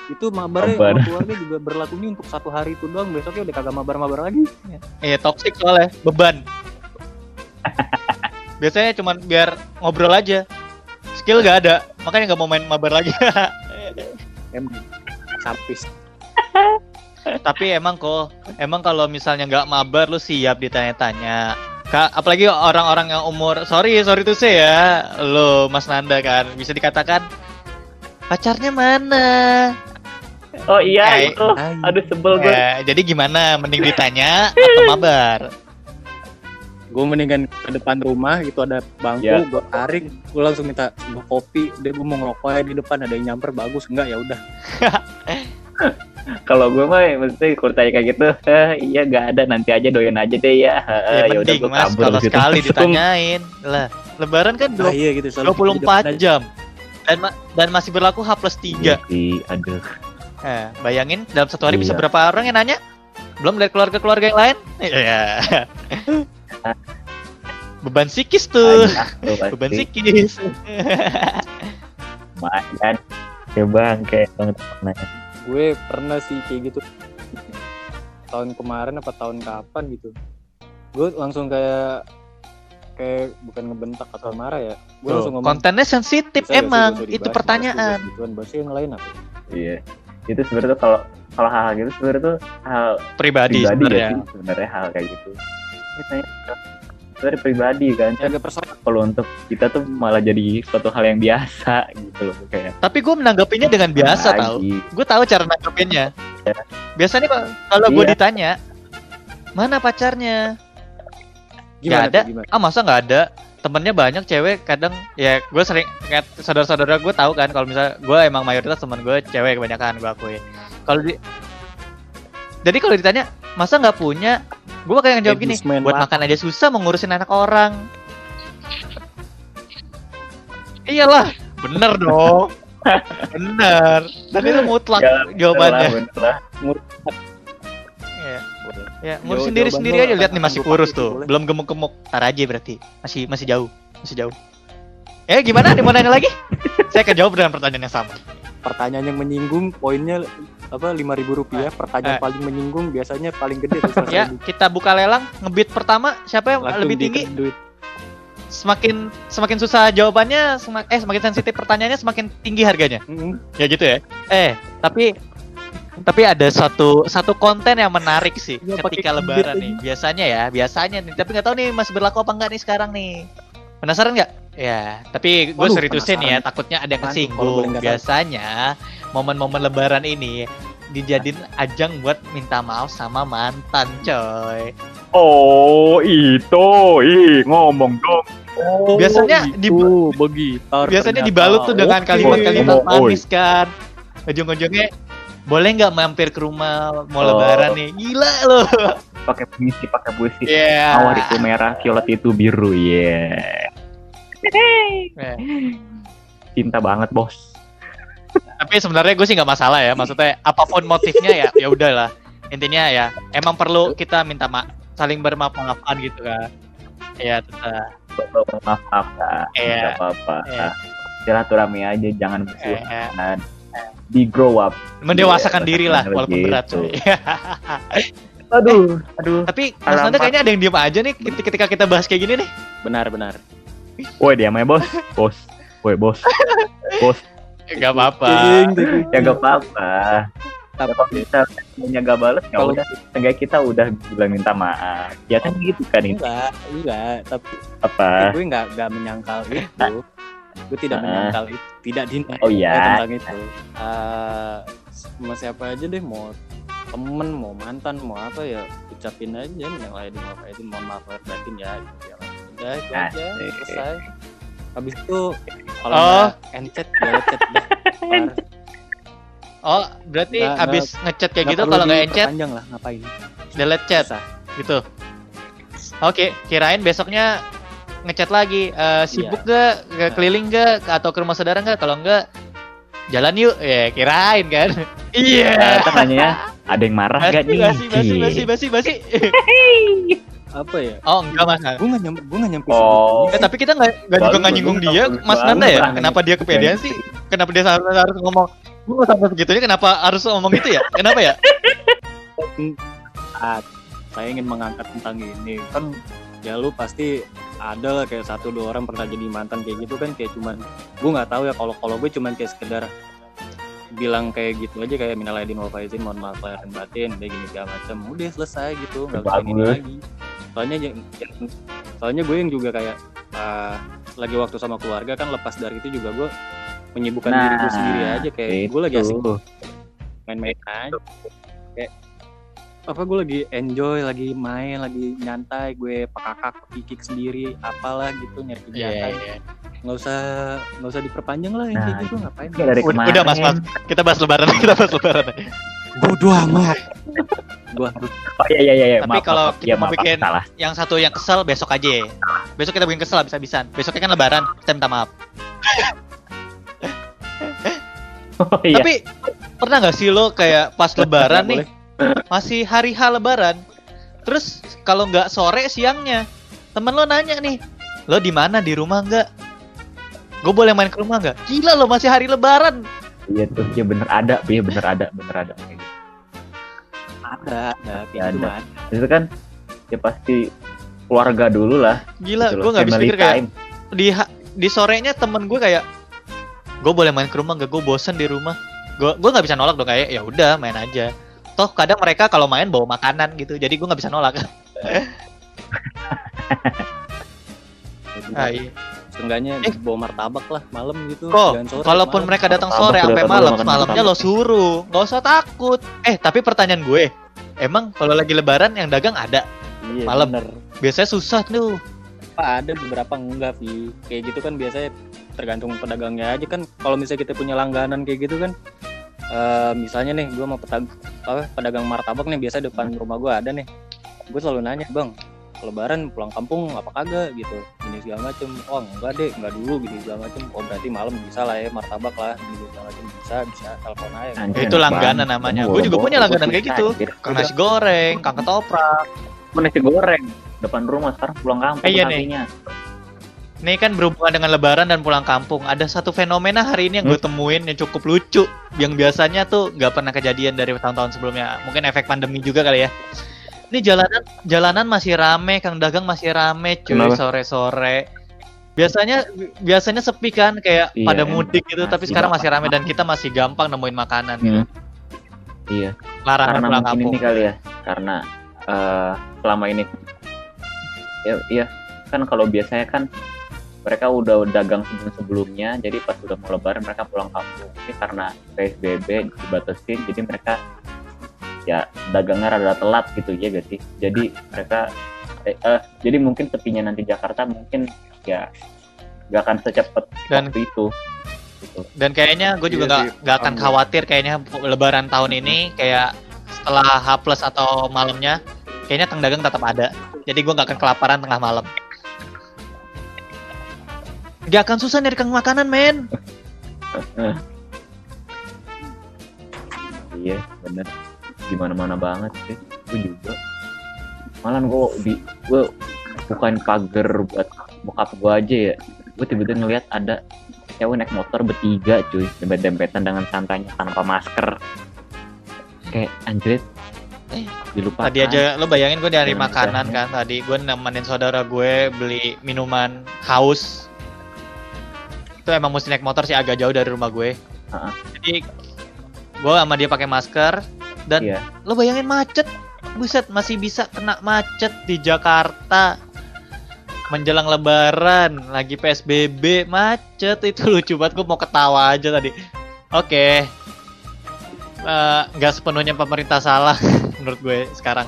Itu mabarnya Mabar. orang tuanya juga berlakunya untuk satu hari itu doang besoknya udah kagak mabar-mabar lagi. Iya toxic soalnya beban. Biasanya cuman biar ngobrol aja. Skill gak ada, makanya nggak mau main mabar lagi. emang sapis Tapi emang kok, emang kalau misalnya nggak mabar lu siap ditanya-tanya. Kak, apalagi orang-orang yang umur, sorry, sorry tuh sih ya, lo Mas Nanda kan, bisa dikatakan pacarnya mana? oh iya Eh, itu aduh sebel gue Ya, jadi gimana? Mending ditanya atau mabar? Gue mendingan ke depan rumah itu ada bangku Ya. gue tarik gue langsung minta sebuah kopi dia gue mau ngerokok ya di depan ada yang nyamper bagus enggak ya udah kalau gue mah mesti tanya kayak gitu eh, iya gak ada nanti aja doyan aja deh ya Ya, Eh, ya udah gue mas, kabur kalau gitu. sekali ditanyain lah. Lebaran kan ah, iya gitu selalu di depan 24 aja. jam dan ma- dan masih berlaku H plus 3 Iya sih, aduh Nah, bayangin dalam satu hari bisa Iya. berapa orang yang nanya belum dari keluarga-keluarga yang lain iya beban psikis tuh. Banyak tuh beban psikis. lumayan ya bang kayak banget. Gue pernah sih kayak gitu. Tahun kemarin apa tahun kapan gitu. Gue langsung kayak kayak bukan ngebentak atau marah ya. Gue Tuh, langsung ngomong kontennya sensitif "Bisa nggak sih emang? usah itu pertanyaan. gituan bahas yang lain apa? Iya. Itu sebenarnya kalau kalau hal gitu sebenarnya tuh hal pribadi, pribadi ya sebenarnya sih sebenarnya hal kayak gitu Ini tanya sebenarnya pribadi kan. Ya agak personal kalau untuk kita tuh malah jadi suatu hal yang biasa gitu loh kayak. Tapi gue menanggapinya dengan biasa lagi. tau gue tahu cara nanggepinnya biasanya Pak, kalau gue Iya. ditanya mana pacarnya? Gimana ada. tuh, gimana? Ah masa nggak ada? Temennya banyak cewek kadang ya gue sering saudara-saudara gue tahu kan kalau misalnya gue emang mayoritas temen gue cewek kebanyakan gue akui. Kalau di jadi kalau ditanya masa nggak punya gue bakal jawab gini buat makan aja susah mau ngurusin anak orang iyalah bener dong bener dan itu mutlak Ya, jawabannya Bener lah, Iya. Ya, jawaban sendiri lo aja lihat nih masih kurus tuh. boleh. Belum gemuk-gemuk. Tar aja berarti. Masih masih jauh. Masih jauh. Eh gimana? Ada mau nanya lagi? Saya akan jawab dengan pertanyaan yang sama. Pertanyaan yang menyinggung poinnya apa lima ribu rupiah pertanyaan Eh. paling menyinggung biasanya paling gede tuh Ya, ribu. kita buka lelang, ngebit pertama siapa yang Langsung lebih tinggi? duit Semakin semakin susah jawabannya, semak- eh semakin sensitif pertanyaannya semakin tinggi harganya. Mm-mm. Ya gitu ya. Eh, tapi tapi ada satu satu konten yang menarik sih Ya, ketika lebaran nih. Biasanya ya, biasanya nih. Tapi nggak tahu nih masih berlaku apa enggak nih sekarang nih. Penasaran nggak? Ya, tapi gue seriusin ya, takutnya ada yang kesinggung. Biasanya momen-momen lebaran ini dijadiin ajang buat minta maaf sama mantan, coy. oh itu ih ngomong dong Oh, Biasanya di- itu begitu. Biasanya ternyata. dibalut tuh dengan kalimat-kalimat oi. manis kan. Ujung-ujungnya boleh nggak mampir ke rumah mau Oh. lebaran nih? Gila loh. pakai puisi pakai puisi Iya. mawar itu merah violet itu biru ya Eh, cinta banget bos Tapi sebenarnya gue sih nggak masalah ya. Maksudnya apa pun motifnya ya, ya udahlah. Intinya ya, emang perlu kita minta ma saling bermaaf-maafan gitu kan. Iya, tetap. maaf maaf lah Iya. apa-apa Iya. silaturahmi aja jangan Eh, bersuahan di grow up mendewasakan Iya, diri lah walaupun berat. gitu. aduh aduh Tapi Mas Nanda kayaknya ada yang diem aja nih ketika ketika kita bahas kayak gini nih. Benar benar. Woi diam ya bos? Bos. Woi bos. Bos. Gak apa-apa. Ya gak apa-apa. Tapi kalau kita punya gak bales ya Kalau- udah. Enggak kita udah bilang minta maaf. Ya kan gitu kan itu enggak enggak. Tapi apa? gue nggak nggak menyangkal itu. Gue tidak menyangkal itu. Tidak dina Oh iya. tentang itu. Eh, sama siapa aja deh mau temen mau mantan mau apa ya ucapin aja yang lain mau apa itu mohon maaf lahir batin ya gitu ya udah itu aja selesai habis itu kalau Oh. nggak encet ya chat dah. Oh, berarti Nggak- abis ngechat kayak gitu kalau nggak encet, diperpanjang lah ngapain delete chat Susah. gitu. Oke, kirain besoknya ngechat lagi. Eh, sibuk gak? Gak keliling gak? Atau ke rumah saudara gak? Kalau enggak, jalan yuk. Ya, kirain kan. Iya. Nah, kan nanyanya ada yang marah Basi, gak nih basi, basi, basi, basi, basi. Apa ya Oh, enggak mas. gue nggak nyampe gue nggak nyampe Oh. Eh, tapi kita nggak nggak juga Bagus, nggak nyinggung dia, Mas. Nanda ya. Kenapa dia kepedean sih? Kenapa dia harus harus ngomong? Gue nggak sampai segitunya. Kenapa harus ngomong gitu ya? Kenapa ya? saat saya ingin mengangkat tentang ini kan ya lu pasti ada lah kayak satu dua orang pernah jadi mantan kayak gitu kan kayak cuman gue nggak tahu ya kalau kalau gue cuman kayak sekedar bilang kayak gitu aja kayak minal aidin wal faizin mohon maaf lahir dan batin udah gini segala macam udah selesai gitu nggak usah Bagus. lagi soalnya yang- yang- soalnya gue yang juga kayak ah, lagi waktu sama keluarga kan lepas dari itu juga gue menyibukkan Nah, diri gue sendiri aja kayak gue lagi asik main-main aja kayak apa gue lagi enjoy lagi main lagi nyantai gue pekakak kikik sendiri apalah gitu nyari kegiatan iya. nggak usah nggak usah diperpanjang lah yang kayak Nah, gitu ngapain Kayak dari Udah, udah mas mas. Kita bahas lebaran. Kita bahas lebaran. bodoh amat gue harus oh iya iya iya Tapi maaf, kalau maaf. kita Iya, mau maaf, bikin- salah Yang satu yang kesel besok aja. ya. Besok kita bikin kesel habis-habisan. Besoknya kan lebaran. Kita minta maaf. oh iya Tapi pernah nggak sih lo kayak pas lebaran nih masih hari H lebaran. Terus kalau nggak sore siangnya temen lo nanya nih, lo di mana di rumah nggak? Gue boleh main ke rumah nggak? Gila lo masih hari lebaran. iya tuh iya bener ada iya bener ada bener ada. Ada ada kayak Ada. gitu mah itu kan ya pasti keluarga dulu lah Gila, gitu gue nggak bisa pikir kayak di di sorenya temen gue kayak gue boleh main ke rumah nggak? Gue bosen di rumah. Gue gue nggak bisa nolak dong kayak ya udah main aja. Toh kadang mereka kalau main bawa makanan gitu, jadi gue nggak bisa nolak. Gitu. Ah, iya. Seenggaknya Eh. bawa martabak lah malam gitu Kok, kalaupun malam. mereka datang sore sampai malam, malamnya lo suruh, nggak usah takut. Eh, tapi pertanyaan gue, emang kalau lagi lebaran yang dagang ada? iya, malam. bener. Biasanya susah tuh. Apa ada beberapa enggak Vi kayak gitu kan biasanya tergantung pedagangnya aja kan kalau misalnya kita punya langganan kayak gitu kan eh, misalnya nih gue mau petag apa pedagang martabak nih biasa depan rumah gue ada nih gue selalu nanya bang lebaran pulang kampung apa kagak gitu segala macem oh enggak deh enggak dulu gitu segala macem oh berarti malam bisa lah ya martabak lah gitu segala macem bisa bisa telepon aja Anjir, Itu langganan banget. namanya. Gue juga punya langganan kayak gitu. Kang nasi goreng, kang ketoprak. Gua nasi goreng depan rumah sekarang pulang kampung iya nih. Ini kan berhubungan dengan lebaran dan pulang kampung. Ada satu fenomena hari ini yang gue temuin yang cukup lucu. Yang biasanya tuh nggak pernah kejadian dari tahun-tahun sebelumnya. Mungkin efek pandemi juga kali ya. Ini jalanan jalanan masih rame, Kang Dagang masih rame cuy sore-sore. Biasanya biasanya sepi kan kayak Iya, pada mudik gitu, tapi sekarang masih rame dan kita masih gampang nemuin makanan gitu. Hmm. Iya, Larangan karena pulang kampung. ini kali ya, karena eh, selama ini ya iya kan kalau biasanya kan mereka udah dagang sebelum sebelumnya, jadi pas udah mau lebaran mereka pulang kampung. Ini karena PSBB dibatasin, jadi mereka ya dagangnya rada telat gitu ya gak sih. Jadi mereka eh, eh, jadi mungkin tepinya nanti Jakarta mungkin ya gak akan secepat Dan- waktu itu. Gitu. Dan kayaknya gue juga Iya nggak sih, nggak akan khawatir kayaknya lebaran tahun ini kayak setelah H plus atau malamnya kayaknya Kang Dagang tetap ada. Jadi gue nggak akan kelaparan tengah malam. Gak akan susah nyari kang makanan men. Iya, bener. Gimana mana banget sih. Gue juga. Malah gue di gue bukain pagar buat bokap gue aja ya. Gue tiba-tiba ngeliat ada cewek naik motor bertiga cuy, dempet-dempetan dengan santainya tanpa masker. Kayak anjrit. Eh, dilupakan. Tadi aja lo bayangin gue Jangan makanan kan tadi gue nemenin saudara gue beli minuman haus. Itu emang mesti naik motor sih agak jauh dari rumah gue. Ha-ha. Jadi gue sama dia pakai masker, Dan Iya. lo bayangin macet, buset masih bisa kena macet di Jakarta menjelang Lebaran, lagi PSBB macet itu lucu banget. Gue mau ketawa aja tadi. Oke, Eh, nggak sepenuhnya pemerintah salah menurut gue sekarang.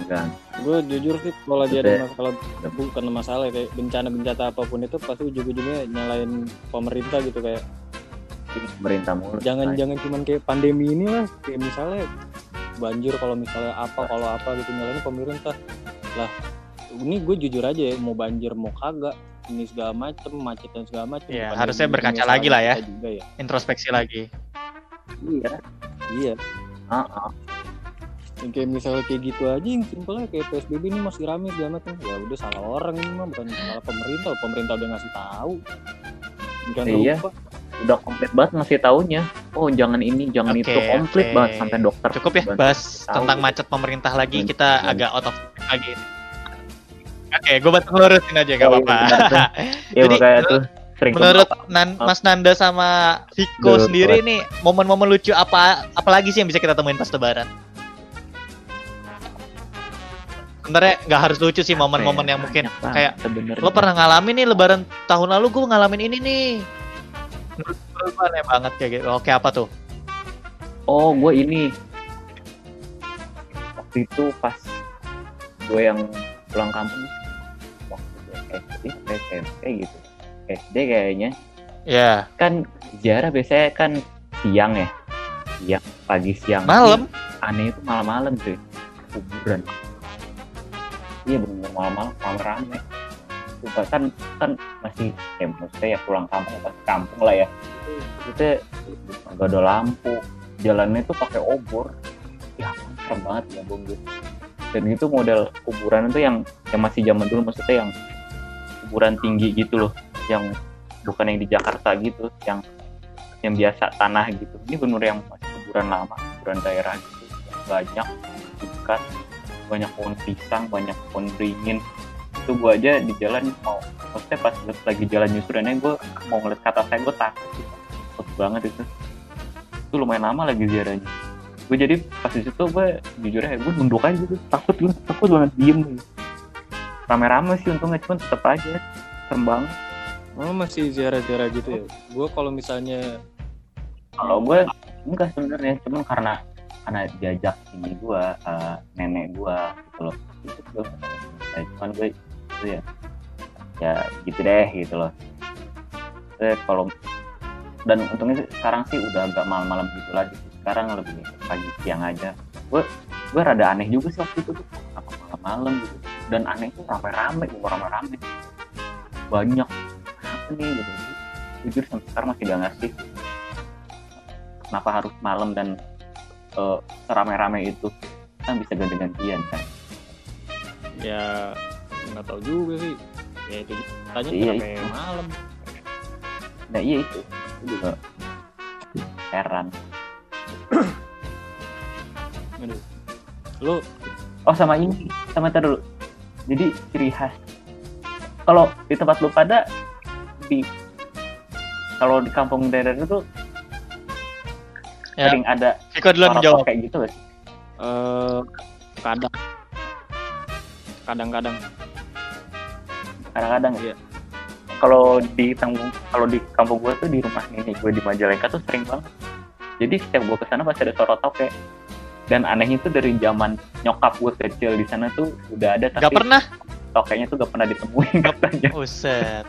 Enggak. gue jujur sih kalau lagi ada masalah bukan masalah ya, kayak bencana bencana apa pun itu pasti ujung-ujungnya nyalain pemerintah gitu kayak Ini pemerintah mulu. jangan jangan cuman kayak pandemi ini lah kayak misalnya banjir kalau misalnya apa kalau apa gitu nyalain pemerintah lah ini gue jujur aja ya mau banjir mau kagak ini segala macem macet dan segala macem Iya, Bukan harusnya berkaca lagi lah ya. juga ya Introspeksi lagi. Iya. iya Heeh. yang kayak misalnya kayak gitu aja yang simpelnya kayak PSBB ini masih rame segala macam ya udah salah orang ini mah bukan salah pemerintah pemerintah udah ngasih tahu bukan Iya. lupa Udah komplit banget masih taunya. Oh, jangan ini, jangan Oke, itu. Komplit oke. banget sampai dokter. Cukup ya bahas tahu. tentang macet pemerintah lagi. Hmm. Kita agak out of lagi. Oke, gue bantu ngelurusin aja gak Oh, iya, apa-apa. tuh. Ya Jadi, tuh sering Menurut. Nan-. Mas Nanda sama Viko sendiri nih, momen-momen lucu apa apalagi sih yang bisa kita temuin pas lebaran? Sebenarnya nggak harus lucu sih momen-momen ya? yang mungkin kayak lo pernah ngalamin nih lebaran tahun lalu gue ngalamin ini nih. Menurut menurut gue aneh banget kayak gitu. Oke apa tuh? Oh, gue ini waktu itu pas gue yang pulang kampung waktu gue SD, SMP gitu. SD kayaknya. Ya, Kan ziarah biasanya kan siang ya. Siang, pagi siang. malam. Aneh itu malam-malam tuh. Kuburan. Iya bener malam-malam rame-rame. Sumpah kan kan masih ya maksudnya ya pulang kampung pas kampung lah ya. Itu nggak ada lampu. Jalannya tuh pakai obor. Ya serem banget ya gitu. Dan itu model kuburan itu yang yang masih zaman dulu maksudnya yang kuburan tinggi gitu loh, yang bukan yang di Jakarta gitu, yang yang biasa tanah gitu. Ini bener yang masih kuburan lama, kuburan daerah gitu, banyak ikan, banyak pohon pisang, banyak pohon beringin. Itu gua aja di jalan mau, maksudnya pas lagi jalan nyusurannya gue mau ngeliat kata saya gue takut, gitu. takut banget itu. Itu lumayan lama lagi ziarahnya. Gue jadi pas di situ gue jujur aja gue nunduk aja gitu, takut gue takut banget diem gitu. Rame-rame sih untungnya cuman tetep aja serem banget. oh masih ziarah-ziarah gitu ya gue kalau misalnya kalau gue enggak sebenarnya cuman karena karena diajak ini gue eh, nenek gue gitu loh itu gue ya, cuman gue ya gitu deh gitu loh. Terus kalau dan untungnya sekarang sih udah agak malam-malam gitu lagi. Sekarang lebih pagi siang aja. Gue gue rada aneh juga sih waktu itu tuh. Apa malam-malam gitu. Dan aneh tuh rame-rame gue rame-rame. Banyak. Apa nih gitu. Jujur sampai sekarang masih gak ngerti. Kenapa harus malam dan eh, serame-rame itu? Kan bisa ganti-gantian kan? Ya nggak tahu juga sih. Ya itu tanya Iya, sampai itu. malam. Nah iya itu. Itu. Juga heran. Aduh. lu? Oh sama ini. Sama dulu. Jadi ciri khas. Kalau di tempat lu pada di kalau di kampung daerah itu Ya. sering ada Viko duluan orang menjawab. kayak gitu gak sih? eh kadang. Kadang-kadang kadang-kadang ya. Iya. kalau di kampung kalau di kampung gue tuh di rumah nenek gue di Majalengka tuh sering banget. Jadi setiap gue ke sana pasti ada suara toke dan anehnya tuh dari zaman nyokap gue kecil di sana tuh udah ada tapi Gak pernah. tokenya tuh gak pernah ditemuin katanya. Buset.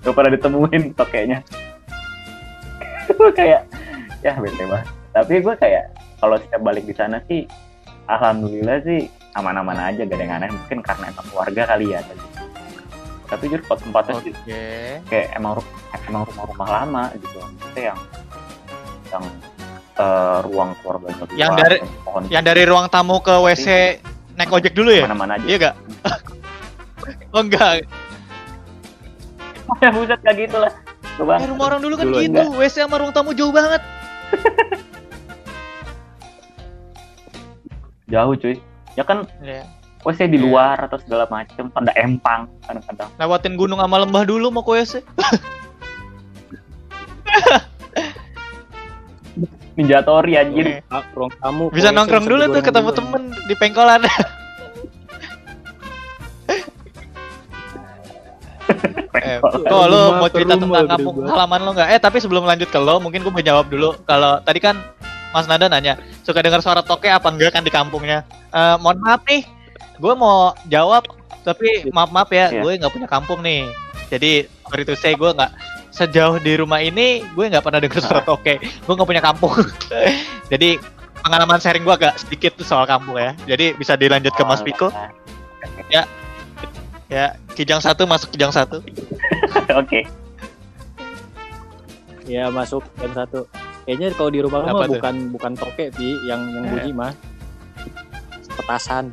gak pernah ditemuin tokenya. Gue kayak ya bete banget. Tapi gue kayak kalau setiap balik di sana sih alhamdulillah sih aman-aman aja gak ada yang aneh. Mungkin karena emang keluarga kali ya tadi tapi jujur kalau tempatnya sih Oke. kayak emang emang rumah-rumah lama gitu maksudnya yang yang eh, ruang keluarganya luas, Yang dari- pohon Yang dari ruang tamu ke WC naik ojek dulu ya? mana-mana aja Iya gak? oh enggak. ya buset kayak gitu lah coba Eh, rumah orang dulu kan Dulu gitu. WC sama ruang tamu jauh banget. jauh cuy ya kan Ya. WC di Iya. luar atau segala macem pada empang kadang-kadang Lewatin gunung sama lembah dulu mau ke WC. Ninja Tori anjir. Ah, ruang tamu Bisa nongkrong dulu tuh ketemu dulu. temen di pengkolan. eh, kok lo mau cerita rumah, tentang kampung halaman lo nggak? Eh tapi sebelum lanjut ke lo, mungkin gue mau jawab dulu. Kalau tadi kan Mas Nada nanya suka dengar suara toke apa enggak kan di kampungnya? Eh, mohon maaf nih, gue mau jawab tapi maaf maaf ya, Iya. gue nggak punya kampung nih. Jadi sorry to say gue nggak sejauh di rumah ini gue nggak pernah dengar suara toke. Gue nggak punya kampung. Jadi pengalaman sharing gue agak sedikit tuh soal kampung ya. Jadi bisa dilanjut ke Mas Piko. Ya, kijang satu masuk kijang satu. Oke. Ya masuk yang satu. Kayaknya kalau di rumah mah bukan bukan toke Pi, yang yang Eh. bunyi mah petasan.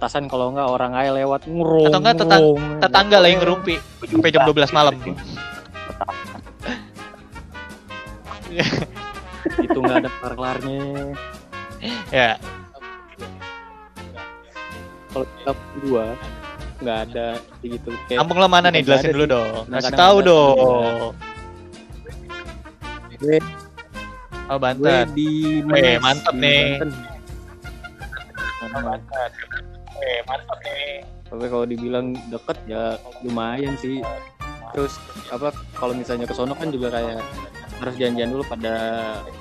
Petasan kalau enggak orang aja lewat ngurung. Atau enggak tetang- ngurung. Tetangga lagi ngerumpi sampai jam 12 malam. Itu enggak ada kelar-kelarnya. ya, Kalau kita gua enggak ada gitu kayak kampung lo mana nih? Nggak Jelasin dulu dong. Kasih tahu dong. gue, Oh, gue Banten. di Eh, mantap nih. Banten. Eh, mantap nih. tapi kalau dibilang deket ya lumayan sih terus apa kalau misalnya ke sono kan juga kayak harus janjian dulu pada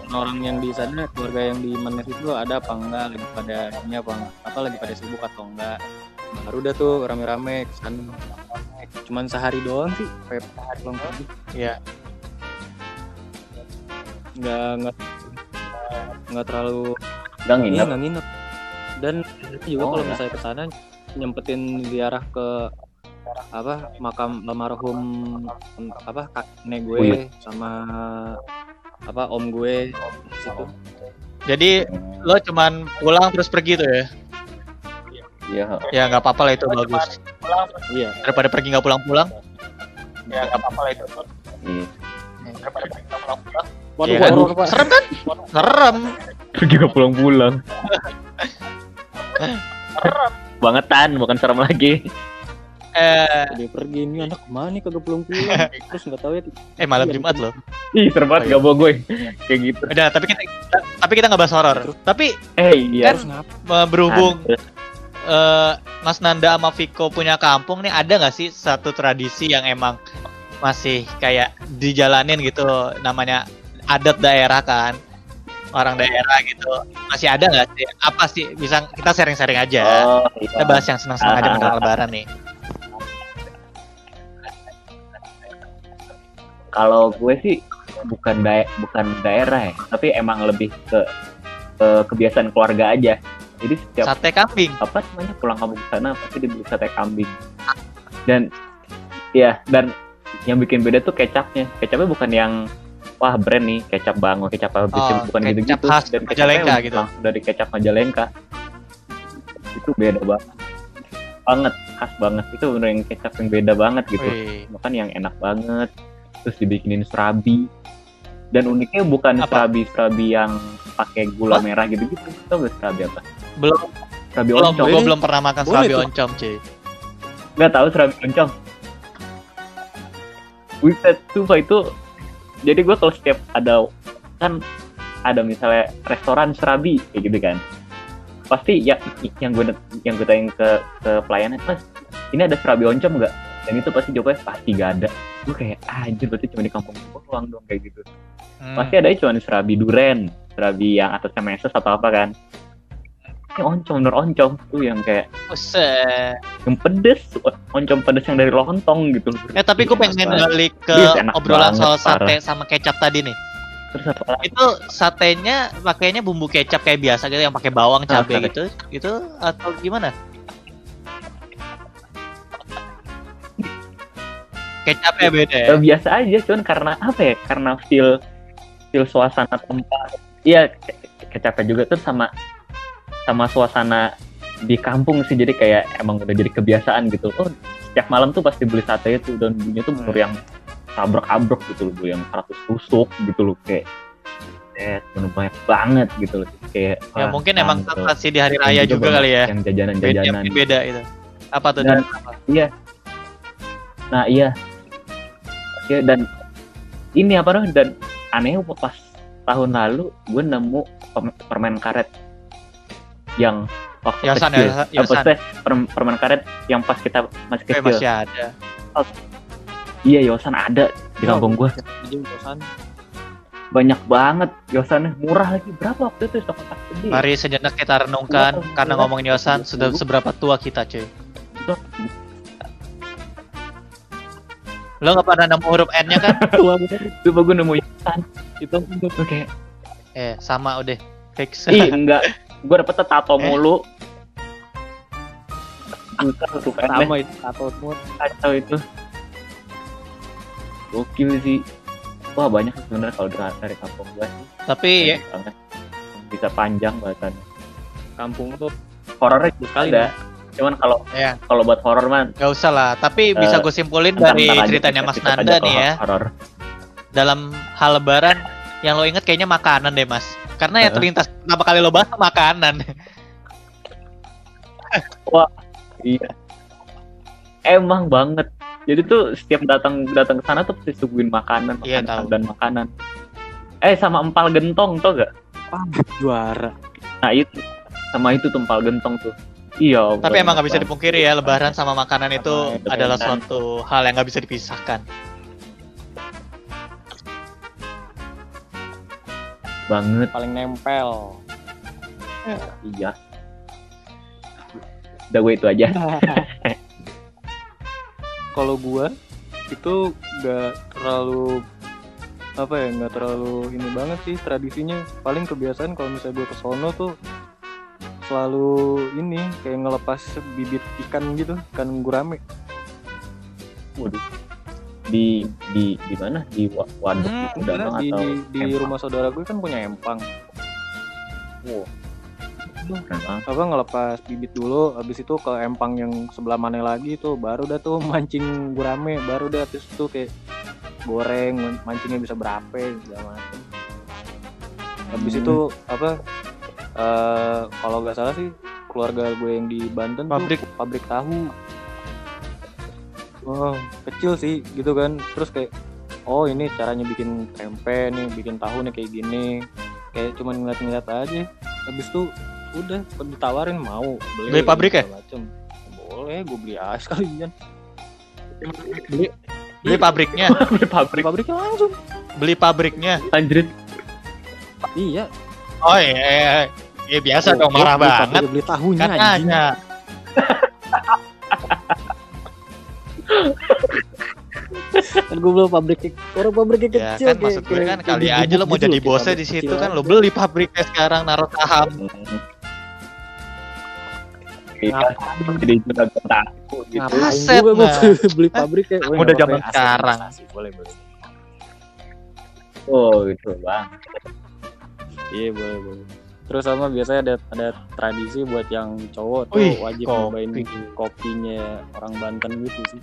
orang yang di sana keluarga yang di Manes itu ada apa enggak lagi pada ini apa enggak apa lagi pada sibuk atau enggak baru udah tuh rame-rame ke sana cuman sehari doang sih kayak pulang pergi Iya. nggak nggak nggak terlalu iya nginep. nggak nginep dan juga Oh, kalau ya. misalnya ke sana nyempetin ziarah ke apa makam almarhum apa kak nenek gue sama apa om gue di situ Jadi lo cuman pulang terus pergi tuh ya? Iya. Ya nggak apa-apa lah itu bagus. iya Daripada pergi nggak pulang-pulang. Ya nggak apa-apa lah itu. Iya. waduh Iya kan? horor, Pak. Serem kan? Serem. Pergi gak pulang-pulang. Bangetan, bukan serem lagi. Eh, dia pergi ini anak ke mana nih kagak pulang pulang terus nggak tahu ya eh malam Jumat loh. Ih, serem banget gak bawa gue. Kayak gitu. Udah, tapi kita tapi kita nggak bahas horor. Tapi Eh, iya. terus ngapa eh, berhubung eh, Mas Nanda sama Viko punya kampung nih ada nggak sih satu tradisi yang emang masih kayak dijalanin gitu namanya adat daerah kan orang daerah gitu. Masih ada nggak sih? Apa sih? Bisa kita sharing-sharing aja. Oh, kita iya. bahas yang senang-senang aja Ah. menjelang lebaran nih. Kalau gue sih bukan dae- bukan daerah ya, tapi emang lebih ke, ke kebiasaan keluarga aja. Jadi setiap sate kambing? apa namanya pulang kampung ke sana pasti dibeli sate kambing. Dan ya dan yang bikin beda tuh kecapnya. Kecapnya bukan yang wah brand nih kecap bango kecap apa Oh, bukan gitu gitu khas dan Majalengka gitu. langsung dari kecap Majalengka itu beda banget banget khas banget itu bener yang kecap yang beda banget gitu Wih. bahkan yang enak banget terus dibikinin serabi dan uniknya bukan Apa? serabi serabi yang pakai gula Hah? merah gitu gitu tau gak serabi apa belum serabi belum oncom gue belum pernah makan Boleh serabi tuh. oncom cuy nggak tahu serabi oncom Buset, sumpah itu jadi gue kalau setiap ada kan ada misalnya restoran serabi kayak gitu kan. Pasti ya yang gue yang gue tanya ke ke pelayanan mas ini ada serabi oncom nggak? Dan itu pasti jawabnya pasti gak ada. Gue kayak anjir berarti cuma di kampung gue doang dong kayak gitu. Hmm. pasti ada cuma serabi duren serabi yang atasnya meses atau apa kan oncom bener oncom tuh yang kayak Buset. yang pedes oncom pedes yang dari lontong gitu Eh tapi gue pengen banget. balik ke Iya, enak obrolan banget, soal parah. sate sama kecap tadi nih. terus apa lagi Itu satenya pakainya bumbu kecap kayak biasa gitu yang pakai bawang Ah, cabai gitu. Gitu atau gimana? Kecapnya beda ya. Eh, biasa aja cuman karena apa ya karena feel feel suasana tempat iya ke- kecapnya juga tuh sama sama suasana di kampung sih jadi kayak emang udah jadi kebiasaan gitu oh setiap malam tuh pasti beli sate itu dan bunyinya tuh bener yang abrek-abrek gitu loh Bu, yang 100 tusuk gitu loh kayak bener banyak banget gitu loh kayak Ya wah, mungkin emang gitu. tradisi di hari raya juga banyak kali ya. yang Beda, jajanan-jajanan mungkin beda itu. Apa tuh? Dan- apa? Nah iya, ya dan ini apa namanya dan aneh pas tahun lalu gue nemu permen karet yang waktu Yosan, kecil. Yosan, Yosan. maksudnya permen, permen karet yang pas kita masih Eh, kecil. masih ada. Iya Yosan ada di Oh. kampung gue. Aja kosan. Banyak banget Yosannya murah lagi. Berapa waktu itu stok kotak gede? Mari sejenak kita renungkan Iya, karena iya. ngomongin Yosan sudah seberapa tua kita, cuy. Lo gak pernah nemu huruf N-nya kan? Tua banget. Coba gue nemu Yosan. Itu kayak eh, sama udah. Fix. Ih enggak, gue dapet tato Eh? mulu. Enggak, tuh kan Sama itu tato semua. kacau itu. Gokil sih. Wah banyak sebenarnya kalau dari, dari kampung gue sih. Tapi ya, banget. Bisa panjang bahasan. Kampung tuh Horornya sekali ada. Cuman kalau ya kalau buat horor man, gak usah lah. Tapi bisa Eh, gue simpulin ntar- dari ntar aja ceritanya Mas Nanda nih ya. Horor. Dalam hal lebaran yang lo inget kayaknya makanan deh Mas. Karena yang terlintas pertama kali lo bahas tuh makanan. Iya. Emang banget. Jadi tuh setiap datang datang ke sana tuh pasti suguhin makanan, Iya, makanan tahu. dan makanan. Eh sama empal gentong tau gak? juara. Nah itu sama itu tuh empal gentong tuh. Iya. Tapi emang banyak gak bisa dipungkiri ya lebaran sama makanan itu Sama itu adalah kan. suatu hal yang gak bisa dipisahkan. Banget. Paling nempel. Iya. Udah gue itu aja. Kalau gua itu gak terlalu apa ya nggak terlalu ini banget sih tradisinya paling kebiasaan kalau misalnya gue ke sono tuh selalu ini kayak ngelepas bibit ikan gitu ikan gurame Waduh. Di di di mana? Di wa- waduk Hmm, gitu danau di, atau di empang? rumah saudara gue kan punya empang Wow. Banget. apa ngelepas bibit dulu habis itu ke empang yang sebelah mana lagi tuh baru dah tuh mancing gurame baru dah terus tuh kayak goreng mancingnya bisa berapa segala macam habis Hmm. itu apa eh kalau nggak salah sih keluarga gue yang di Banten Pabrik. tuh pabrik tahu wow kecil sih gitu kan terus kayak oh ini caranya bikin tempe nih bikin tahu nih kayak gini kayak cuman ngeliat-ngeliat aja habis itu udah ditawarin mau beli Beli pabrik ya? macem. boleh gue beli aja sekalian Beli pabriknya, Beli beli pabrik pabriknya langsung beli pabriknya. anjrit. iya Oh iya, iya, iya. Ya biasa Oh, dong marah beli banget. beli tahunya anjing. Katanya. Kan gue belum pabrik orang pabriknya Ya kecil kan maksud gue kan kali aja lo mau gitu jadi bosnya di situ kan lo beli pabriknya sekarang naruh saham. Iya. Jadi juga takut gitu. Aset, gue beli Weh, muda nggak zaman sekarang. boleh boleh Oh gitu bang. iya boleh boleh terus sama biasanya ada ada tradisi buat yang cowok tuh Wih, wajib kopi. nyobain kopinya orang Banten gitu sih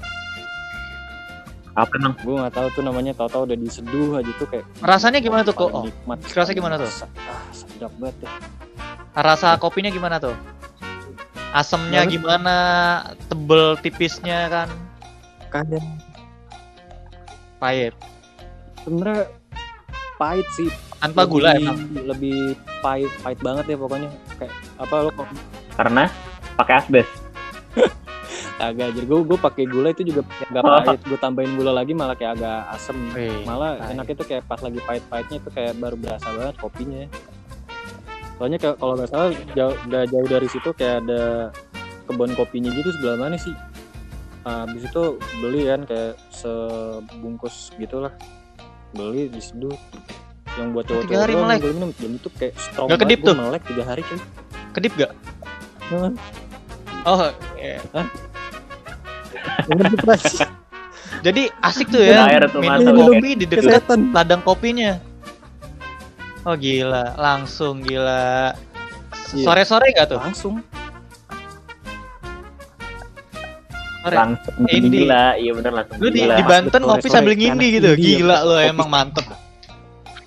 Apa emang? gue nggak tahu tuh namanya tahu-tahu udah diseduh aja tuh kayak Rasanya gimana tuh kok? paling nikmat Rasanya gimana tuh? ah sedap banget ya. Rasa kopinya gimana tuh? Asemnya Bagus. gimana? Tebel tipisnya kan? kadang Pahit. sebenarnya pahit sih Tanpa gula Lebih- emang. lebih pahit pahit banget ya pokoknya kayak apa lo kok Karena pakai asbes. agak jadi gue gue pakai gula itu juga agak pahit gue tambahin gula lagi malah kayak agak asem Wih, malah pahit. enaknya tuh kayak pas lagi pahit-pahitnya itu kayak baru berasa banget kopinya soalnya kayak kalau nggak salah jauh nggak jauh dari situ kayak ada kebun kopinya gitu sebelah mana sih nah, habis itu beli kan kayak sebungkus gitulah beli diseduh yang buat Oh, cowok tiga hari melek. minum dan itu kayak strong Nggak kedip tuh? melek tiga hari cuy Kedip gak? Oh, iya. Lagi. Jadi asik tuh ya Air tuh minum kopi di dekat ladang kopinya. Oh gila, langsung gila. Iya. Sore-sore gak tuh? langsung Sore. Langsung Indi. gila. Iya bener langsung Lu di, gila. di Banten Sore-sore ngopi sambil ngindi gitu. India, Gila lo kopi. emang mantep.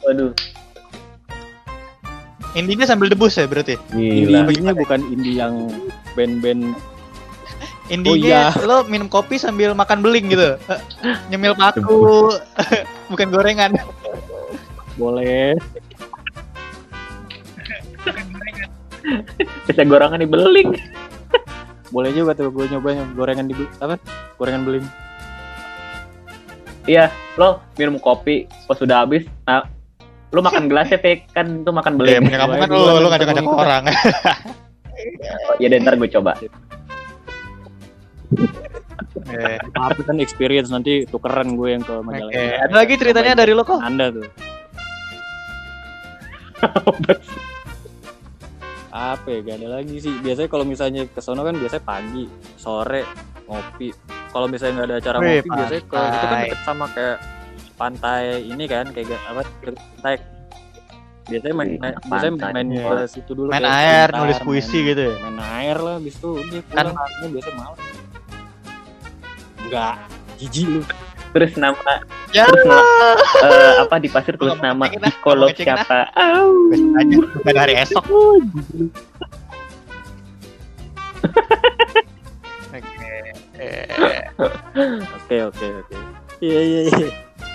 Waduh. Indinya sambil debus ya berarti? Gila. indinya bukan indie yang band-band Indinya iya. lo minum kopi sambil makan beling gitu. Nyemil paku. Bukan gorengan. boleh Bisa gorengan di beling. boleh juga tuh gue nyobain gorengan di apa gorengan beling Iya, lo minum kopi pas sudah habis, nah, lo makan gelasnya Pik. kan tuh makan Iya, beling. punya kamu kan boleh, lu ngajak-ngajak orang. Ya deh, ntar gue coba. Eh, apa kan experience nanti tukeran gue yang ke Oke, Majalengka ada lagi ceritanya dari lo kok? anda tuh apa ya gak ada lagi sih biasanya kalau misalnya ke sono kan biasanya pagi sore ngopi kalau misalnya nggak ada acara Wih, ngopi biasanya ke itu kan pantai. deket sama kayak pantai ini kan kayak apa pantai biasanya main, main pantai. biasanya main Iya. ke situ dulu Main air, sebentar, nulis puisi main, gitu ya? main air lah habis itu udah Kan- biasanya malam enggak jijik lu Terus nama, Ya, terus nama, eh, apa di pasir tulis mau nama dah, psikolog siapa? Au. aja, bukan hari esok. Oke. Oke oke. Iya iya iya.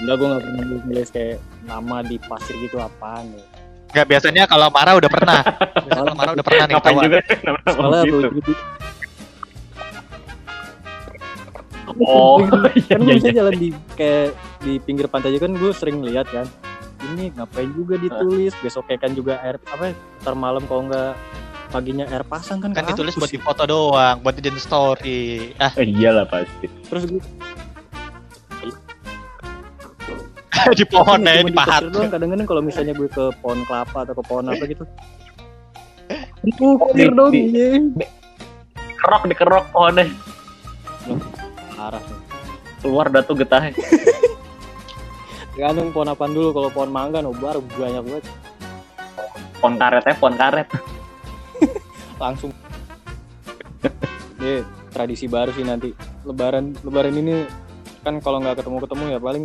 Enggak gue nggak pernah nulis kayak nama di pasir gitu apaan ya. Nggak biasanya kalau marah udah pernah. Kalau marah udah pernah nih Ngapain juga Soalnya gitu. Oh, iya, kan iya, gue bisa iya. jalan di kayak di pinggir pantai juga kan gue sering lihat kan. Ini ngapain juga ditulis besoknya kan juga air apa ntar malam kalau nggak paginya air pasang kan Kan ditulis buat di foto doang, buat dijadiin story. Ah, Eh, iyalah pasti. terus gue di pohon cuma ya, di doang kadang-kadang kalau misalnya gue ke pohon kelapa atau ke pohon apa gitu itu clear Di- dong di- iya. Kerok dikerok pohonnya. Parah. Keluar dah tuh getahnya. Tergantung pohon apaan dulu kalau pohon mangga nobar banyak banget Pohon karet ya, pohon karet. langsung Ini tradisi baru sih nanti lebaran lebaran ini kan kalau nggak ketemu ketemu ya paling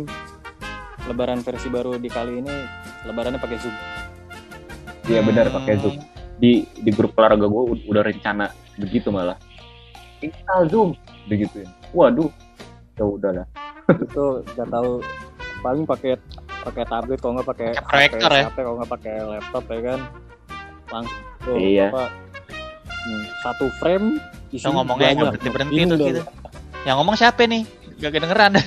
lebaran versi baru di kali ini lebarannya pakai zoom Iya benar pakai Zoom. Di di grup keluarga gue udah rencana begitu malah. Install Zoom begitu Waduh. Ya udahlah. itu nggak tahu paling pakai pakai tablet kalau nggak pakai Pakai proyektor ya? HP, kalau nggak pakai laptop ya kan langsung tuh, Iya. apa, hmm, satu frame Lo ngomongnya nggak berhenti berhenti dah gitu. Yang ngomong siapa nih? Gak kedengeran.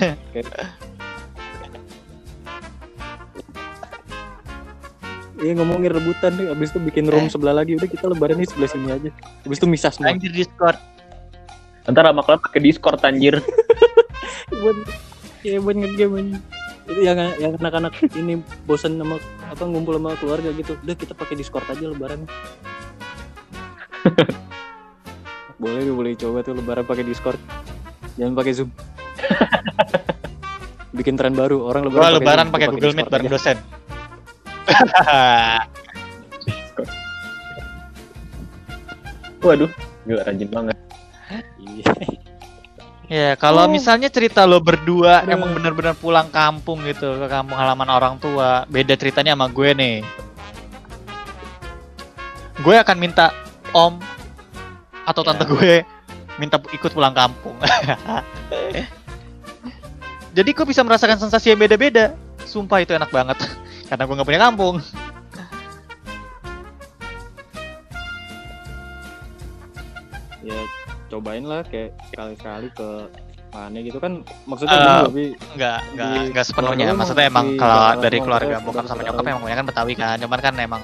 Iya ngomongin rebutan nih, abis itu bikin room Eh. sebelah lagi, udah kita lebaran nih sebelah sini aja. Abis itu misah semua. Anjir Discord. Ntar lama kalian pakai Discord anjir. buat ya buat ngegame aja. Itu yang yang anak-anak ini bosan sama apa ngumpul sama keluarga gitu. Udah kita pakai Discord aja lebaran. boleh boleh coba tuh lebaran pakai Discord. Jangan pakai Zoom. Bikin tren baru, orang lebaran Gua lebaran pakai Google Meet bareng dosen. Waduh, gila rajin banget. Iya. Ya, kalau Oh. misalnya cerita lo berdua emang bener-bener pulang kampung gitu ke kampung halaman orang tua, beda ceritanya sama gue nih. Gue akan minta om atau Ya. tante gue minta ikut pulang kampung. Jadi gue bisa merasakan sensasi yang beda-beda. Sumpah itu enak banget. Karena gue nggak punya kampung. Cobain lah kayak sekali-sekali ke mana gitu kan maksudnya Eh, gini, tapi Enggak, enggak, Di enggak sepenuhnya. Maksudnya emang kalau dari keluarga bokap sama saudara-saudara nyokap emang punya kan Betawi kan. Cuman kan emang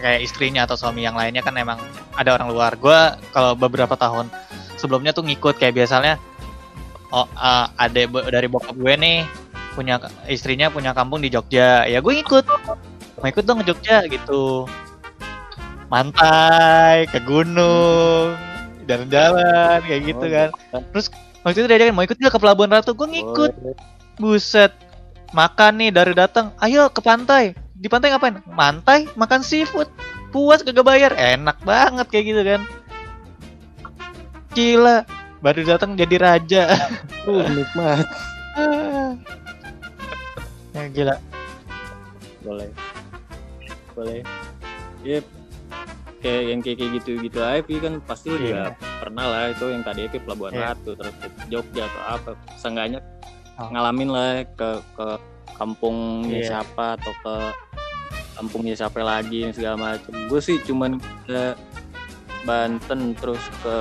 kayak istrinya atau suami yang lainnya kan emang ada orang luar. Gua kalau beberapa tahun sebelumnya tuh ngikut kayak biasanya oh eh, ada dari bokap gue nih punya istrinya punya kampung di Jogja. Ya gue ngikut. Mau ikut dong ke Jogja gitu. Mantai, ke gunung, jalan-jalan kayak gitu Oh, kan. Terus waktu itu diajakin mau ikut juga ke Pelabuhan Ratu, gue ngikut. boleh. Buset. Makan nih dari datang. Ayo ke pantai. Di pantai ngapain? Mantai, makan seafood. Puas kagak bayar. Enak banget kayak gitu kan. Gila. Baru datang jadi raja. Tuh, nikmat ya gila. boleh boleh Iya kayak yang kayak gitu gitu aja kan pasti lu juga pernah lah itu yang tadi ke Pelabuhan Iya. Ratu terus ke Jogja atau apa seenggaknya Oh. ngalamin lah ke ke kampungnya Iya. siapa atau ke kampungnya siapa lagi yang segala macem gue sih cuman ke Banten terus ke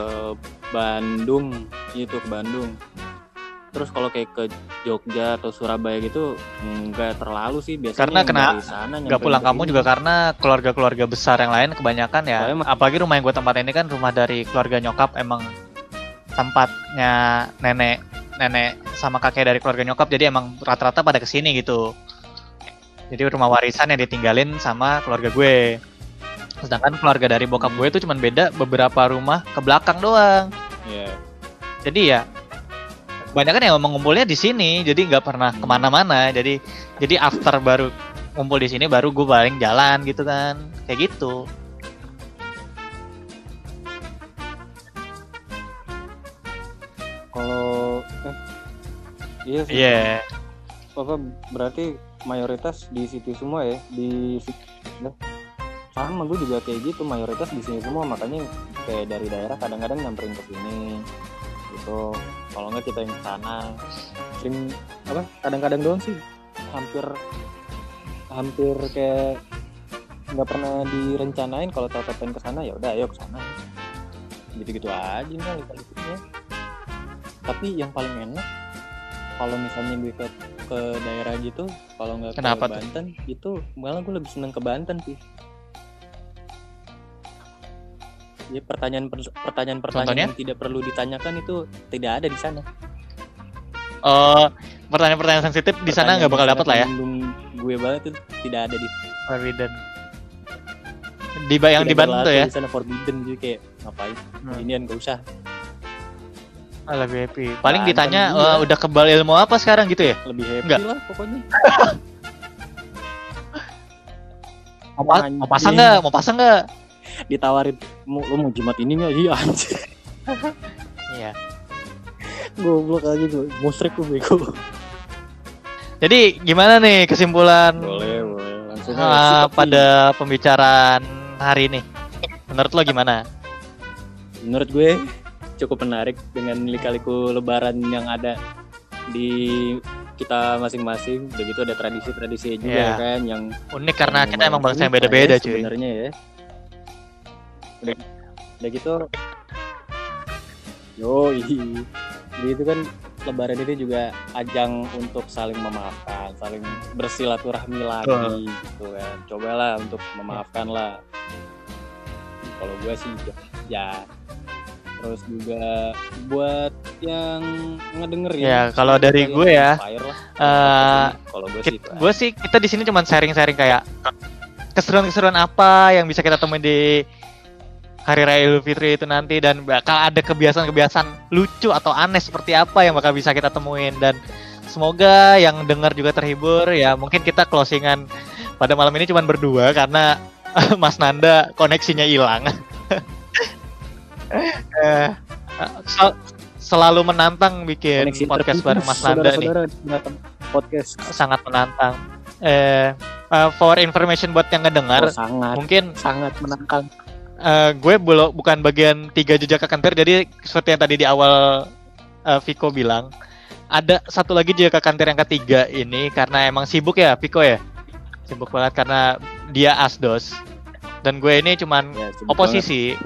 Bandung itu ke Bandung terus kalau kayak ke Jogja atau Surabaya gitu nggak terlalu sih biasanya Karena kena- dari sana Gak nyamperin pulang kamu juga karena keluarga-keluarga besar yang lain kebanyakan ya. Soalnya Apalagi rumah yang gue tempat ini kan rumah dari keluarga nyokap emang tempatnya nenek nenek sama kakek dari keluarga nyokap jadi emang rata-rata pada ke sini gitu. Jadi rumah warisan yang ditinggalin sama keluarga gue. Sedangkan keluarga dari bokap gue itu cuman beda beberapa rumah ke belakang doang. Iya. Jadi ya kebanyakan yang emang ngumpulnya di sini jadi nggak pernah ke mana-mana. Jadi jadi after baru ngumpul di sini baru gue paling jalan gitu kan. Kayak gitu. Kalau eh, iya sih. Iya. Apa berarti mayoritas di situ semua ya? Di sama gue juga kayak gitu. Mayoritas di sini semua. Makanya kayak dari daerah kadang-kadang nyamperin ke sini gitu. Kalau nggak kita yang ke sana sering apa? Kadang-kadang doang sih. Hampir hampir kayak nggak pernah direncanain kalau tahu pengen ke sana ya udah ayo ke sana. Gitu-gitu aja nih kali tapi yang paling enak kalau misalnya gue ke ke daerah gitu kalau nggak ke Kenapa tuh? Banten itu malah gue lebih seneng ke Banten sih ya pertanyaan pertanyaan pertanyaan Contohnya? yang tidak perlu ditanyakan itu tidak ada di sana. Oh pertanyaan-pertanyaan sensitif di sana nggak bakal dapat lah ya? Gue banget itu tidak ada di forbidden. Di yang di Banten tuh ya? di sana forbidden jadi kayak ngapain? Hmm. ini gak usah. Ah, lebih happy paling Banten, ditanya. "Eh, udah kebal ilmu apa sekarang gitu ya? Lebih happy Nggak. lah pokoknya. Mau, mau pasang nggak? Mau pasang nggak? Ditawarin mau lo mau jimat ini nggak? Iya anjir iya. Goblok aja gue musrik gue bego. Jadi gimana nih kesimpulan boleh boleh. Langsung nih. pada pembicaraan hari ini? Menurut lo gimana? Menurut gue cukup menarik dengan lika-liku lebaran yang ada di kita masing-masing. Udah gitu ada tradisi-tradisi juga Iya. kan yang unik karena yang kita emang bangsa yang beda-beda cuy. sebenarnya ya udah, udah gitu yo jadi itu kan lebaran ini juga ajang untuk saling memaafkan saling bersilaturahmi lagi gitu kan. Cobalah untuk memaafkan lah. Kalau gue sih ya, ya terus juga buat yang ngedengerin. Ya, kalau dari gue ya, eh, kalau gue sih gue sih kita di sini cuma sharing-sharing kayak keseruan-keseruan apa yang bisa kita temuin di hari raya Idul Fitri itu nanti dan bakal ada kebiasaan-kebiasaan lucu atau aneh seperti apa yang bakal bisa kita temuin. Dan semoga yang dengar juga terhibur ya. Mungkin kita closingan pada malam ini cuma berdua karena Mas Nanda koneksinya hilang. Eh, sel- selalu menantang bikin Koneksi podcast bareng Mas Nanda nih. podcast. Sangat menantang. Eh, eh, for information buat yang ngedengar, Oh, sangat. mungkin sangat menantang eh, gue belum bukan bagian tiga jejak kekantir, jadi seperti yang tadi di awal eh, Viko bilang, ada satu lagi jejak kekantir yang ketiga ini karena emang sibuk ya Viko ya, sibuk banget karena dia asdos dan gue ini cuman ya, oposisi,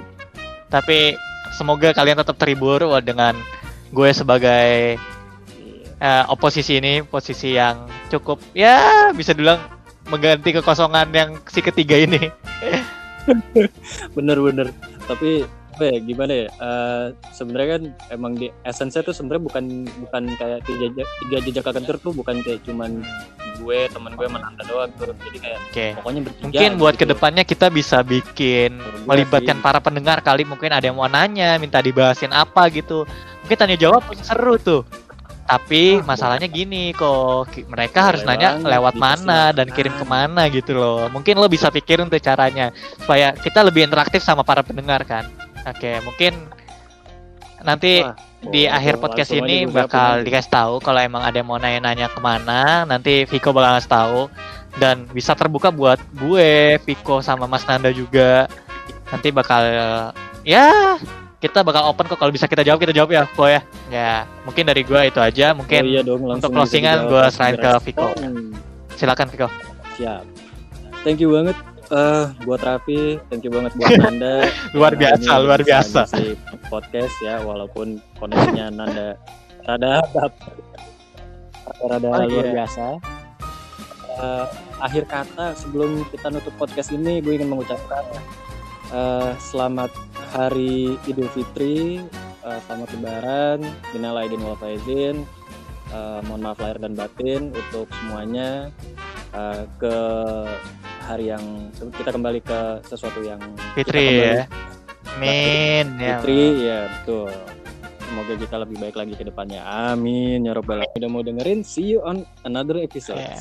tapi semoga kalian tetap terhibur dengan gue sebagai banget. eh, oposisi ini posisi yang cukup ya bisa dibilang mengganti kekosongan yang si ketiga ini. bener-bener tapi apa ya gimana ya Eh, sebenarnya kan emang di essence tuh sebenarnya bukan bukan kayak tiga jejak tiga jejak kekantir tuh bukan kayak cuman gue teman gue menanda doang tuh jadi kayak Oke. pokoknya bertiga Mungkin buat gitu. ke depannya kita bisa bikin gue melibatkan sih. para pendengar kali mungkin ada yang mau nanya, minta dibahasin apa gitu. Mungkin tanya jawab seru tuh. Tapi Ah, masalahnya gini kok, mereka harus nanya lewat mana dipersilakan. dan kirim ke mana gitu loh. Mungkin lo bisa pikirin tuh caranya supaya kita lebih interaktif sama para pendengar kan. Oke, mungkin nanti Wah, di oh, akhir oh, podcast ini bakal dikasih tahu kalau emang ada yang mau nanya-nanya ke mana nanti Viko bakal ngasih tahu dan bisa terbuka buat gue Viko sama Mas Nanda juga nanti bakal ya kita bakal open kok kalau bisa kita jawab kita jawab ya Ko ya ya mungkin dari gua itu aja mungkin Oh iya dong, untuk closingan dijawab. serahin ke Viko. Hmm, silakan Viko Siap. Thank you banget eh buat Raffi, thank you banget buat Nanda. luar biasa luar biasa podcast ya walaupun koneksinya Nanda rada rada Oh, luar iya. biasa. Eh, akhir kata sebelum kita nutup podcast ini gue ingin mengucapkan eh, selamat hari Idul Fitri, eh, selamat Lebaran, minal aidin wal faizin. Eh, mohon maaf lahir dan batin untuk semuanya. Eh, ke hari yang kita kembali ke sesuatu yang Fitri kembali. ya. Min ya Fitri ya betul. Semoga kita lebih baik lagi ke depannya. Amin ya robbal alamin. Udah mau dengerin see you on another episode. Ya.